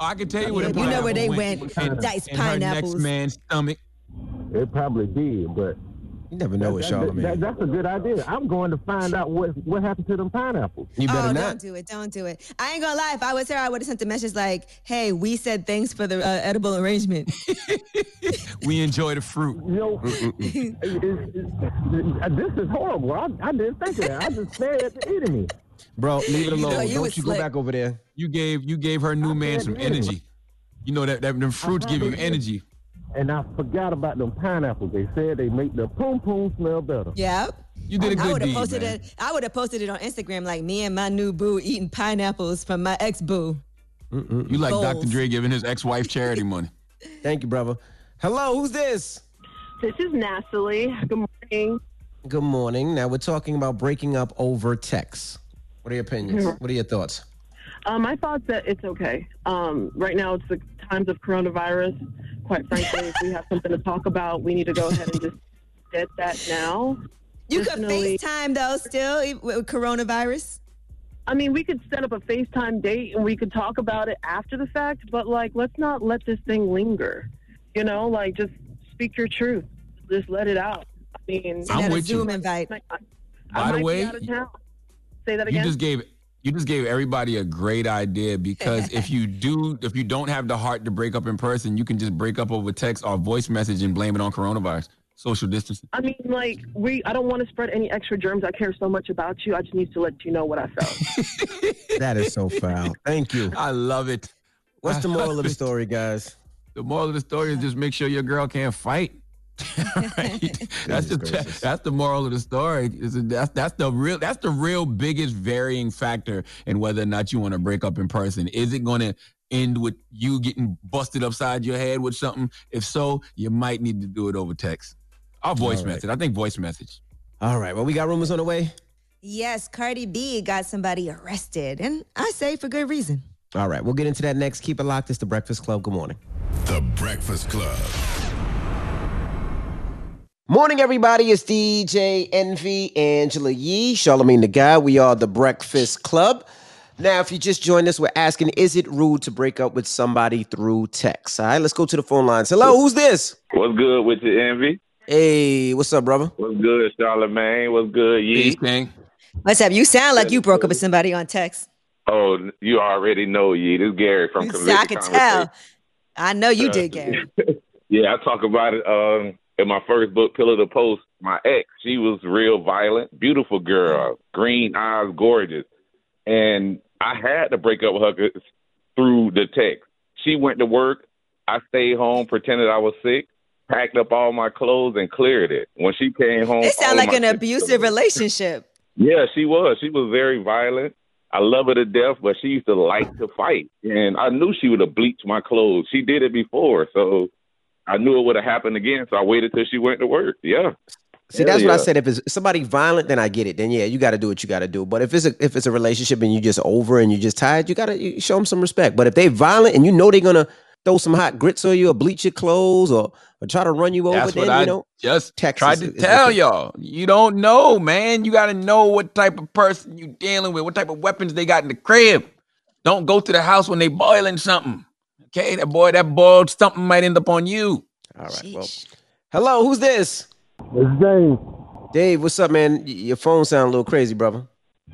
I can tell you where the You know where they pineapple went. in- Diced in her next man's stomach. It probably did, but you never know with that, Charlemagne. that- that's a good idea. I'm going to find out what what happened to them pineapples. You better oh, not. don't do it. Don't do it. I ain't gonna lie. If I was her, I would have sent a message like, "Hey, we said thanks for the uh, edible arrangement." We enjoy the fruit. You know, it- it- it- this is horrible. I, I didn't think of that. I just stared at the enemy. Bro, leave it You alone. know, you Don't was you go back over there. You gave you gave her new man some energy. You know that that them fruits give you energy. And I forgot about them pineapples. They said they make the poom poom smell better. Yep. You did a I good I would have deed, posted man. it. I would have posted it on Instagram like me and my new boo eating pineapples from my ex boo. You like Goals. Dr. Dre giving his ex-wife charity money. Thank you, brother. Hello, who's this? This is Natalie. Good morning. Good morning. Now we're talking about breaking up over text. What are your opinions? Mhm. What are your thoughts? Um, I thought that it's okay. Um, right now, it's the times of coronavirus. Quite frankly, if we have something to talk about, we need to go ahead and just get that now. You could FaceTime though, still with coronavirus. I mean, we could set up a FaceTime date and we could talk about it after the fact, but like, let's not let this thing linger. You know, like just speak your truth. Just let it out. I mean, I'm I- with you. Zoom invite. I, I By might the be way, out of town. Say that again. you just gave you just gave everybody a great idea because if you do if you don't have the heart to break up in person, you can just break up over text or voice message and blame it on coronavirus. Social distancing. I mean, like, we. I don't want to spread any extra germs. I care so much about you. I just need to let you know what I felt. That is so foul. Thank you. I love it. What's the moral of the story, guys? The moral of the story is just make sure your girl can't fight. right? That's the gracious. that's the moral of the story. Is it- That's that's the real that's the real biggest varying factor in whether or not you want to break up in person. Is it going to end with you getting busted upside your head with something? If so, you might need to do it over text. Or voice All right. message. I think voice message. All right. Well, we got rumors on the way. Yes, Cardi B got somebody arrested, and I say for good reason. All right, we'll get into that next. Keep it locked. It's the Breakfast Club. Good morning. The Breakfast Club. Morning, everybody. It's DJ Envy, Angela Yee, Charlemagne the Guy. We are the Breakfast Club. Now, if you just joined us, we're asking, is it rude to break up with somebody through text? All right, let's go to the phone lines. Hello, who's this? What's good with you, Envy? Hey, what's up, brother? What's good, Charlemagne? What's good, Yee? King. What's up? You sound like you broke up with somebody on text. Oh, you already know, Yee. This is Gary from So I can tell. I know you Uh, did, Gary. Yeah, I talk about it um, in my first book, Pillar to Post. My ex, she was real violent, beautiful girl, mm-hmm. green eyes, gorgeous. And I had to break up with her through the text. She went to work. I stayed home, pretended I was sick, packed up all my clothes, and cleared it. When she came home, It sounds all like an abusive relationship. Yeah, she was. She was very violent. I love her to death, but she used to like to fight. And I knew she would have bleached my clothes. She did it before, so I knew it would have happened again. So I waited till she went to work. Yeah. See, Hell that's what I said. If it's somebody violent, then I get it. Then yeah, you got to do what you got to do. But if it's a if it's a relationship and you just over and you just tired, you gotta you show them some respect. But if they violent and you know they're gonna throw some hot grits on you or bleach your clothes or or try to run you over, That's then what I you know just Texas tried to is- is tell different. y'all. You don't know, man. You got to know what type of person you dealing with, what type of weapons they got in the crib. Don't go to the house when they boiling something. Okay, that boy, that boiled something might end up on you. All right. Well, hello, who's this? It's Dave, Dave, what's up, man? Y- Your phone sound a little crazy, brother.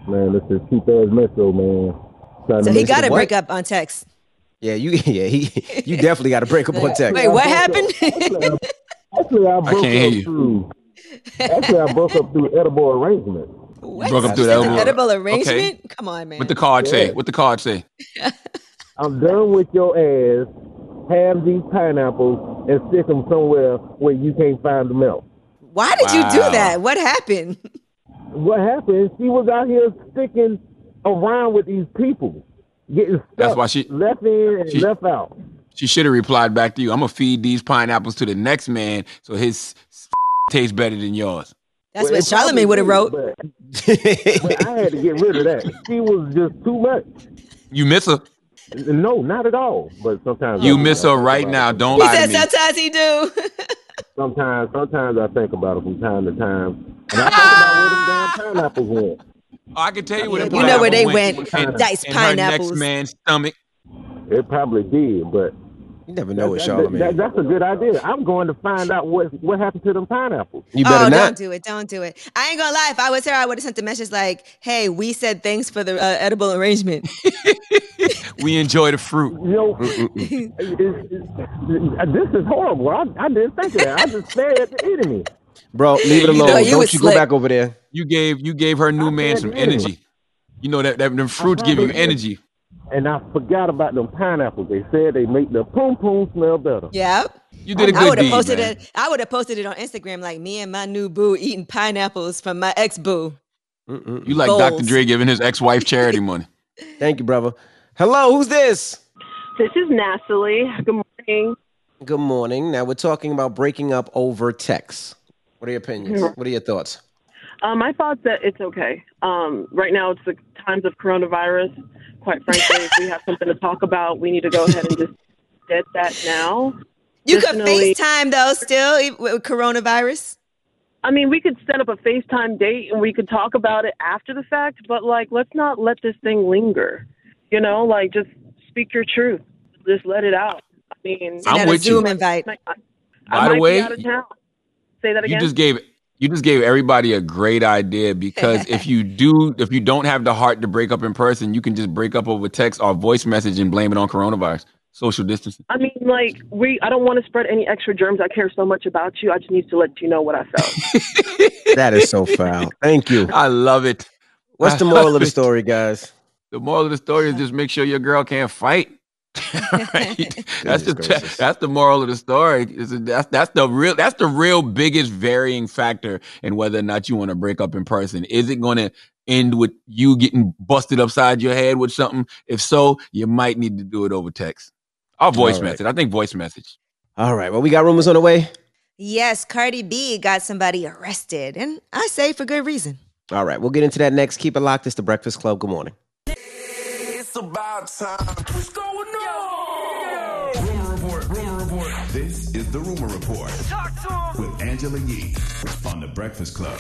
Man, this is cheap ass Metro, man. Trying So he got to break up on text. Yeah, you yeah he you definitely got to break up on text. Wait, what happened? Actually, I broke can't hear up you. through. Actually, I broke up through edible arrangement. What? broke up through the That's an elbow. edible Okay. arrangement? Come on, man. What the card say? What the card say? I'm done with your ass. Have these pineapples and stick them somewhere where you can't find them else. Why did you do that? What happened? What happened? She was out here sticking around with these people, getting stuck That's why she- left in and she- left out. She should have replied back to you. I'm gonna feed these pineapples to the next man so his tastes better than yours. That's Well, what Charlemagne would have wrote. But, but I had to get rid of that. She was just too much. You miss her. No, not at all. But sometimes You I- miss her right now. it. Don't He lie said to me. sometimes he do. Sometimes, sometimes I think about it from time to time, and I think about where them damn pineapples went. Oh, I can tell you where Yeah, the you know where they went. In- Diced in her next man's stomach. It probably did, but You never know with that- Charlemagne. that- that's a good idea. I'm going to find out what what happened to them pineapples. you better oh, not. don't do it. Don't do it. I ain't gonna lie. If I was her, I would have sent a message like, "Hey, we said thanks for the uh, edible arrangement." We enjoy the fruit. You know, it- it- it- this is horrible. I, I didn't think of that. I just stared at the enemy. Bro, leave it You alone. know, you don't was you slick. go back over there. You gave you gave her new man said some it anyway. energy. You know that that them fruits give you probably- energy. And I forgot about them pineapples. They said they make the poom poom smell better. yeah. You did a I good I would have deed, posted man. it. I would have posted it on Instagram, like me and my new boo eating pineapples from my ex boo. You like Goals. Dr. Dre giving his ex-wife charity money. Thank you, brother. Hello, who's this? This is Natalie. Good morning. Good morning. Now we're talking about breaking up over text. What are your opinions? What are your thoughts? Um, my thoughts that it's okay. Um, right now, it's the times of coronavirus. Quite frankly, if we have something to talk about, we need to go ahead and just get that now. You could FaceTime though, still with coronavirus. I mean, we could set up a FaceTime date and we could talk about it after the fact, but like, let's not let this thing linger. You know, like just speak your truth. Just let it out. I mean, I'm Send out a with you. Zoom invite. I, I By the might way, be out of town. Say that again. you just gave you just gave everybody a great idea because if you do if you don't have the heart to break up in person, you can just break up over text or voice message and blame it on coronavirus. Social distancing. I mean, like we. I don't want to spread any extra germs. I care so much about you. I just need to let you know what I felt. That is so foul. Thank you. I love it. What's the moral of the story, guys? The moral of the story is just make sure your girl can't fight. right? That's the gracious. that's the moral of the story. Is that- That's that's the real that's the real biggest varying factor in whether or not you want to break up in person. Is it going to end with you getting busted upside your head with something? If so, you might need to do it over text or voice All right. message. I think voice message. All right. Well, we got rumors on the way. Yes, Cardi B got somebody arrested, and I say for good reason. All right, we'll get into that next. Keep it locked. It's the Breakfast Club. Good morning. It's about time. What's going on? Rumor report. Rumor report. This is the rumor report Talk to him with Angela Yee on the Breakfast Club.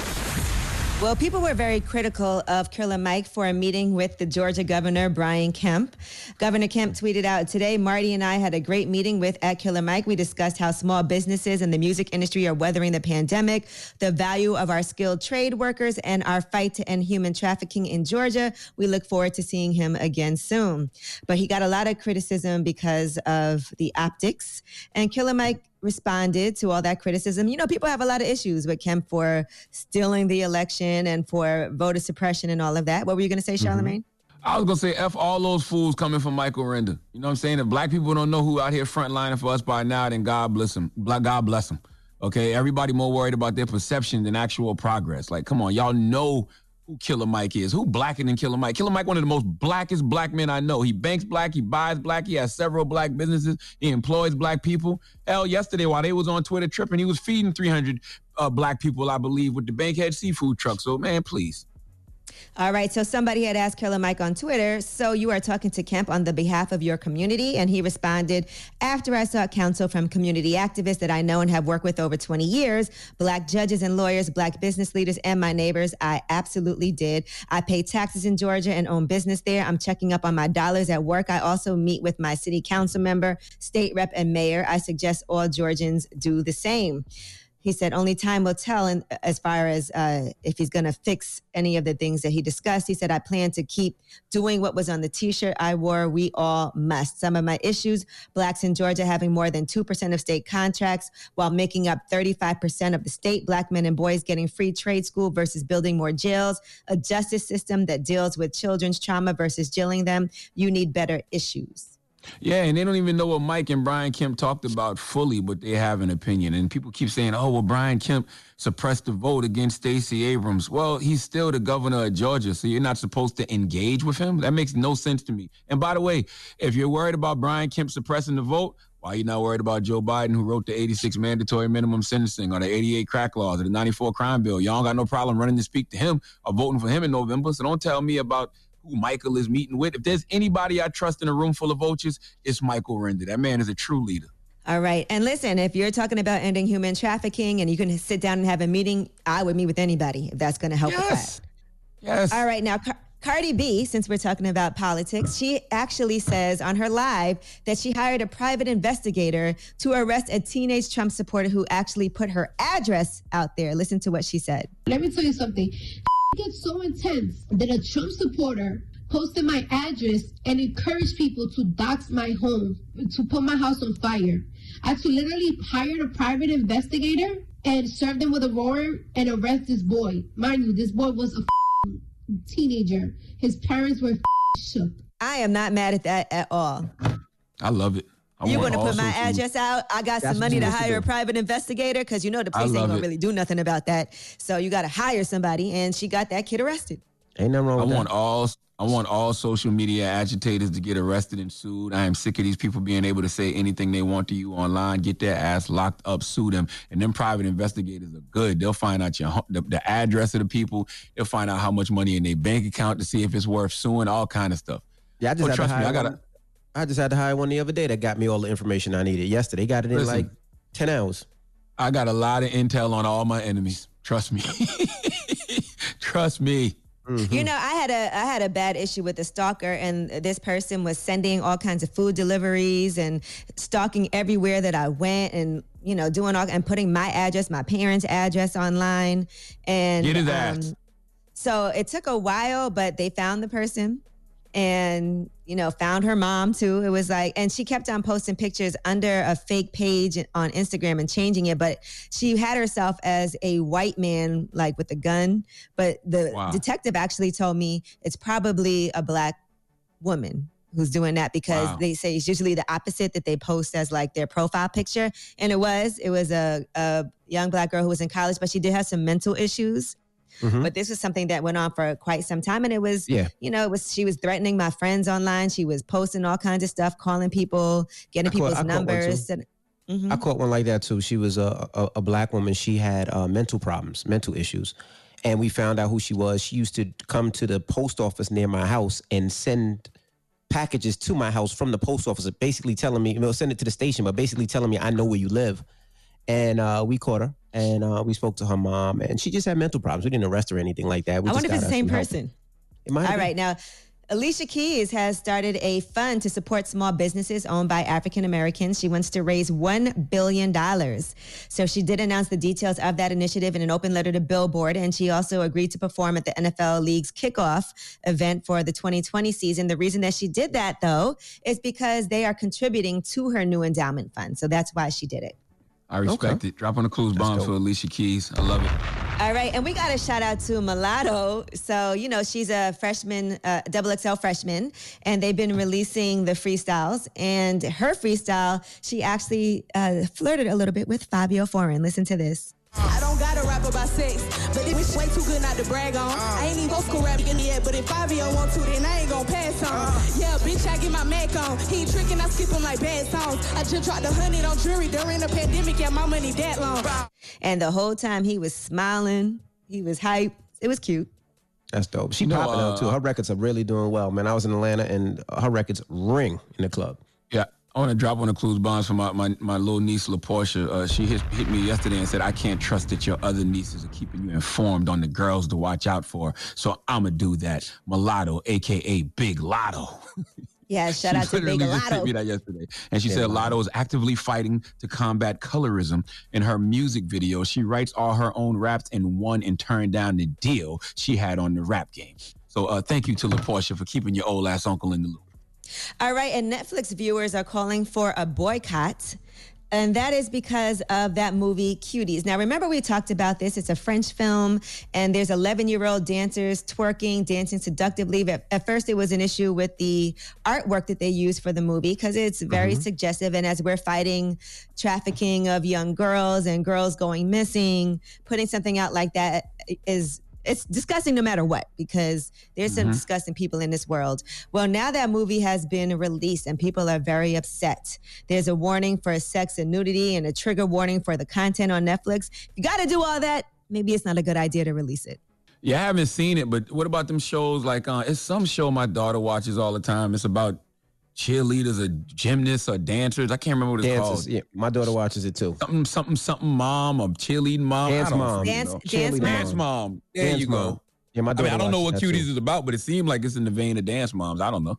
Well, people were very critical of Killer Mike for a meeting with the Georgia governor, Brian Kemp. Governor Kemp tweeted out today, Marty and I had a great meeting with uh, at Killer Mike. We discussed how small businesses and the music industry are weathering the pandemic, the value of our skilled trade workers, and our fight to end human trafficking in Georgia. We look forward to seeing him again soon. But he got a lot of criticism because of the optics. And Killer Mike responded to all that criticism. You know, people have a lot of issues with Kemp for stealing the election and for voter suppression and all of that. What were you going to say, mm-hmm. Charlemagne? I was gonna say F all those fools coming from Michael Render. You know what I'm saying? If black people don't know who out here frontlining for us by now, then God bless them. God bless them. Okay, everybody more worried about their perception than actual progress. Like, come on, y'all know who Killer Mike is. Who blacker than Killer Mike? Killer Mike, one of the most blackest black men I know. He banks black, he buys black, he has several black businesses, he employs black people. Hell, yesterday while they was on Twitter tripping, he was feeding 300 uh, black people, I believe, with the Bankhead seafood truck. So, man, please. All right. So somebody had asked Killer Mike on Twitter, so you are talking to Kemp on the behalf of your community. And he responded, after I sought counsel from community activists that I know and have worked with over 20 years, black judges and lawyers, black business leaders, and my neighbors, I absolutely did. I pay taxes in Georgia and own business there. I'm checking up on my dollars at work. I also meet with my city council member, state rep, and mayor. I suggest all Georgians do the same he said only time will tell. And as far as uh, if he's going to fix any of the things that he discussed he said i plan to keep doing what was on the t-shirt i wore. We all must. Some of my issues blacks in georgia having more than 2% of state contracts while making up 35% of the state black men and boys getting free trade school versus building more jails a justice system that deals with children's trauma versus jailing them. You need better issues yeah, and they don't even know what Mike and Brian Kemp talked about fully, but they have an opinion. And people keep saying, "Oh, well, Brian Kemp suppressed the vote against Stacey Abrams." Well, he's still the governor of Georgia, so you're not supposed to engage with him. That makes no sense to me. And by the way, if you're worried about Brian Kemp suppressing the vote, why are you not worried about Joe Biden, who wrote the 86 mandatory minimum sentencing or the 88 crack laws or the 94 crime bill? Y'all got no problem running to speak to him or voting for him in November. So don't tell me about who Michael is meeting with. If there's anybody I trust in a room full of vultures, it's Michael Render. That man is a true leader. All right. And listen, if you're talking about ending human trafficking and you can sit down and have a meeting, I would meet with anybody if that's going to help yes. with that. Yes. All right. Now, Car- Cardi B, since we're talking about politics, she actually says on her live that she hired a private investigator to arrest a teenage Trump supporter who actually put her address out there. Listen to what she said. Let me tell you something gets so intense that a Trump supporter posted my address and encouraged people to dox my home, to put my house on fire. I had to literally hire a private investigator and serve them with a warrant and arrest this boy. Mind you, this boy was a teenager. His parents were shook. I am not mad at that at all. I love it. I you want want to put my social- address out? I got some money to need to hire a private investigator because you know the police ain't gonna it. really do nothing about that. So you got to hire somebody, and she got that kid arrested. Ain't nothing wrong I with want that. all I want all social media agitators to get arrested and sued. I am sick of these people being able to say anything they want to you online, get their ass locked up, sue them. And then private investigators are good. They'll find out your hu- the, the address of the people. They'll find out how much money in their bank account to see if it's worth suing. All kind of stuff. Yeah, I just Oh, trust me, I gotta- one- I just had to hire one the other day that got me all the information I needed yesterday. Got it in Listen. like ten hours. I got a lot of intel on all my enemies. Trust me. Trust me. You know, I had a I had a bad issue with a stalker, and this person was sending all kinds of food deliveries and stalking everywhere that I went, and you know, doing all and putting my address, my parents' address online, and um, Get his ass. so it took a while, but they found the person and you know found her mom too it was like and she kept on posting pictures under a fake page on instagram and changing it but she had herself as a white man like with a gun but the Wow. detective actually told me it's probably a black woman who's doing that because Wow. they say it's usually the opposite that they post as like their profile picture and it was it was a, a young black girl who was in college but she did have some mental issues Mhm. but this was something that went on for quite some time and it was Yeah. you know it was she was threatening my friends online she was posting all kinds of stuff calling people getting I people's caught numbers and Mhm. I caught one like that too. She was a, a, a black woman. She had uh, mental problems, mental issues, and we found out who she was. She used to come to the post office near my house and send packages to my house from the post office, basically telling me, you know, send it to the station, but basically telling me I know where you live. And uh, we caught her, and uh, we spoke to her mom, and she just had mental problems. We didn't arrest her or anything like that. We I just wonder if it's the same person. All right, now Alicia Keys has started a fund to support small businesses owned by African Americans. She wants to raise $1 billion. So she did announce the details of that initiative in an open letter to Billboard. And she also agreed to perform at the NFL League's kickoff event for the 2020 season. The reason that she did that, though, is because they are contributing to her new endowment fund. So that's why she did it. I respect it. Drop on the clues bombs for Alicia Keys. I love it. All right, and we got a shout out to Mulatto. So, you know, she's a freshman, uh, double XL freshman, and they've been releasing the freestyles. And her freestyle, she actually uh, flirted a little bit with Fivio Foreign. Listen to this. I don't gotta rap about sex, but it was way too good not to brag on. I ain't even go school rapping yet, but if Fivio want to, then I ain't gonna pass on. Yeah, bitch, I get my Mac on. He ain't tricking, I skip him like bad songs. I just dropped a hundred on jury during the pandemic, yeah, my money that long. And the whole time he was smiling, he was hype. It was cute. That's dope. She You know, popping out uh, too. Her records are really doing well, man. I was in Atlanta, and her records ring in the club. Yeah. I want to drop on the clues Bonds for my, my, my little niece, LaPortia. Uh, she hit, hit me yesterday and said, I can't trust that your other nieces are keeping you informed on the girls to watch out for. So I'm going to do that. Mulatto, a.k.a. Big Latto. Yeah, shout she out to Big literally just sent me that yesterday. And she Big said Latto. Latto is actively fighting to combat colorism in her music video. She writes all her own raps and won and turned down the deal she had on the rap game. So uh, thank you to LaPortia for keeping your old ass uncle in the loop. All right, and Netflix viewers are calling for a boycott. And that is because of that movie Cuties. Now, remember we talked about this. It's a French film, and there's 11 year old dancers twerking, dancing seductively. At, at first, it was an issue with the artwork that they used for the movie because it's very mm-hmm. suggestive. And as we're fighting trafficking of young girls and girls going missing, putting something out like that is it's disgusting no matter what because there's some Mhm. disgusting people in this world. Well, now that movie has been released and people are very upset. There's a warning for sex and nudity and a trigger warning for the content on Netflix. You got to do all that, maybe it's not a good idea to release it. Yeah, I haven't seen it, but what about them shows like uh it's some show my daughter watches all the time. It's about cheerleaders or gymnasts or dancers. I can't remember what it's Dancers, called. yeah, my daughter watches it too. Something, something, something mom or cheerleading mom. Dance I mom. Dance- know. dance dance mom. mom. There Dance you go. mom. Yeah, my daughter. I mean, I don't know what Cuties too. is about, but it seemed like it's in the vein of dance moms. I don't know.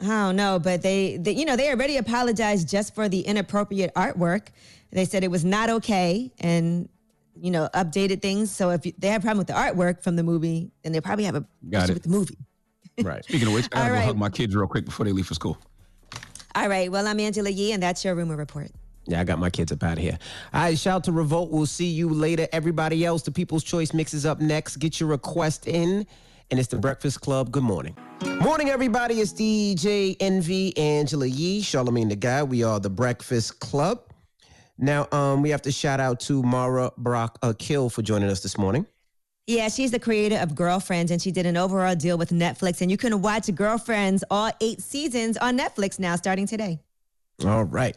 I don't know, but they, they, you know, they already apologized just for the inappropriate artwork. They said it was not okay and, you know, updated things. So if you, they have a problem with the artwork from the movie, then they probably have a Got issue it. with the movie. Right. Speaking of which, I gotta go right. hug my kids real quick before they leave for school. All right. Well, I'm Angela Yee, and that's your rumor report. Yeah, I got my kids up out of here. All right, shout out to Revolt. We'll see you later. Everybody else, the People's Choice mixes up next. Get your request in, and it's the Breakfast Club. Good morning. Morning, everybody. It's DJ Envy, Angela Yee, Charlemagne the Guy. We are the Breakfast Club. Now, um, we have to shout out to Mara Brock Akil for joining us this morning. Yeah, she's the creator of Girlfriends, and she did an overall deal with Netflix. And you can watch Girlfriends all eight seasons on Netflix now, starting today. All right.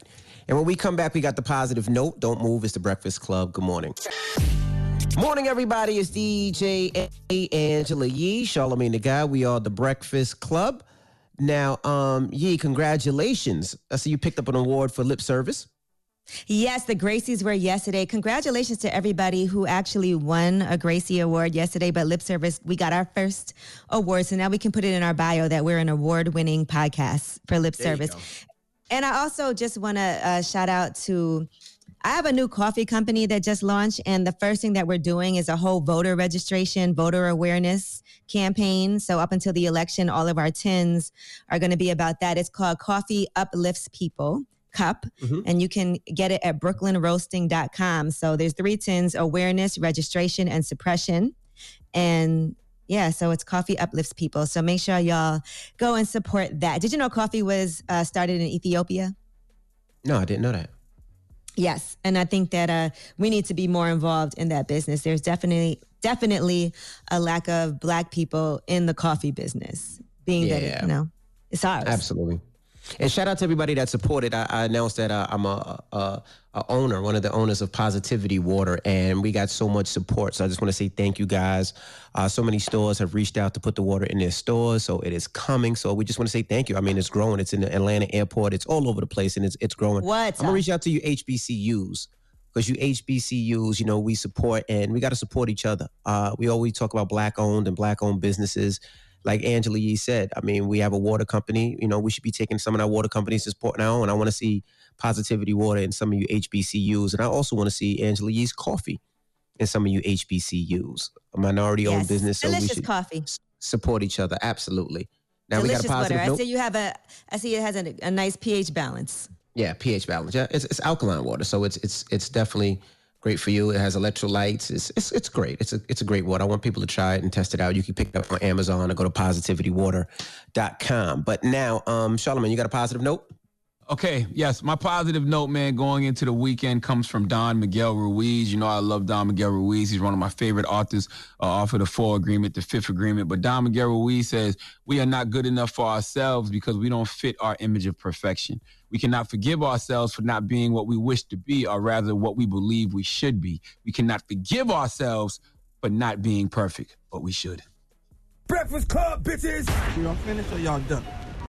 And when we come back, we got the positive note. Don't move. It's the Breakfast Club. Good morning. Morning, everybody. It's DJ. Angela Yee, Charlemagne the Guy. We are the Breakfast Club. Now, um, Yee, congratulations. I see you picked up an award for lip service. Yes, the Gracies were yesterday. Congratulations to everybody who actually won a Gracie Award yesterday. But Lip Service, we got our first award. So now we can put it in our bio that we're an award winning podcast for Lip There Service. And I also just want to uh, shout out to. I have a new coffee company that just launched, and the first thing that we're doing is a whole voter registration, voter awareness campaign. So, up until the election, all of our tins are going to be about that. It's called Coffee Uplifts People Cup, and you can get it at brooklynroasting.com. So, there's three tins awareness, registration, and suppression. And yeah, so it's Coffee Uplifts People. So, make sure y'all go and support that. Did you know coffee was uh, started in Ethiopia? No, I didn't know that. Yes, and I think that uh, we need to be more involved in that business. There's definitely definitely a lack of black people in the coffee business, being that it, you know it's ours. Absolutely. And shout out to everybody that supported. I, I announced that uh, I'm a, a, a owner, one of the owners of Positivity Water, and we got so much support. So I just want to say thank you guys. Uh, so many stores have reached out to put the water in their stores, so it is coming. So we just want to say thank you. I mean, it's growing. It's in the Atlanta airport. It's all over the place, and it's it's growing. What? I'm gonna reach out to you HBCUs because you HBCUs, you know, we support and we got to support each other. Uh, we always talk about black owned and black owned businesses. Like Angela Yee said, I mean, we have a water company. You know, we should be taking some of our water companies to support now. And I want to see Positivity Water in some of you HBCUs. And I also want to see Angela Yee's coffee in some of you HBCUs, a minority owned Yes. business. So Delicious coffee. s- support each other. Absolutely. Now Delicious we got a positive water. I see you have a. I see it has a, a nice pH balance. Yeah, pH balance. Yeah, it's, it's alkaline water, so it's it's it's definitely great for you. It has electrolytes. It's it's it's great. It's a it's a great water. I want people to try it and test it out. You can pick it up on Amazon or go to positivitywater.com. But now, um, Charlemagne, you got a positive note? Okay, yes, my positive note, man, going into the weekend comes from Don Miguel Ruiz. You know, I love Don Miguel Ruiz. He's one of my favorite authors uh, off of the Four Agreement, the Fifth Agreement. But Don Miguel Ruiz says, We are not good enough for ourselves because we don't fit our image of perfection. We cannot forgive ourselves for not being what we wish to be, or rather, what we believe we should be. We cannot forgive ourselves for not being perfect, but we should. Breakfast Club, bitches. Y'all finished or y'all done?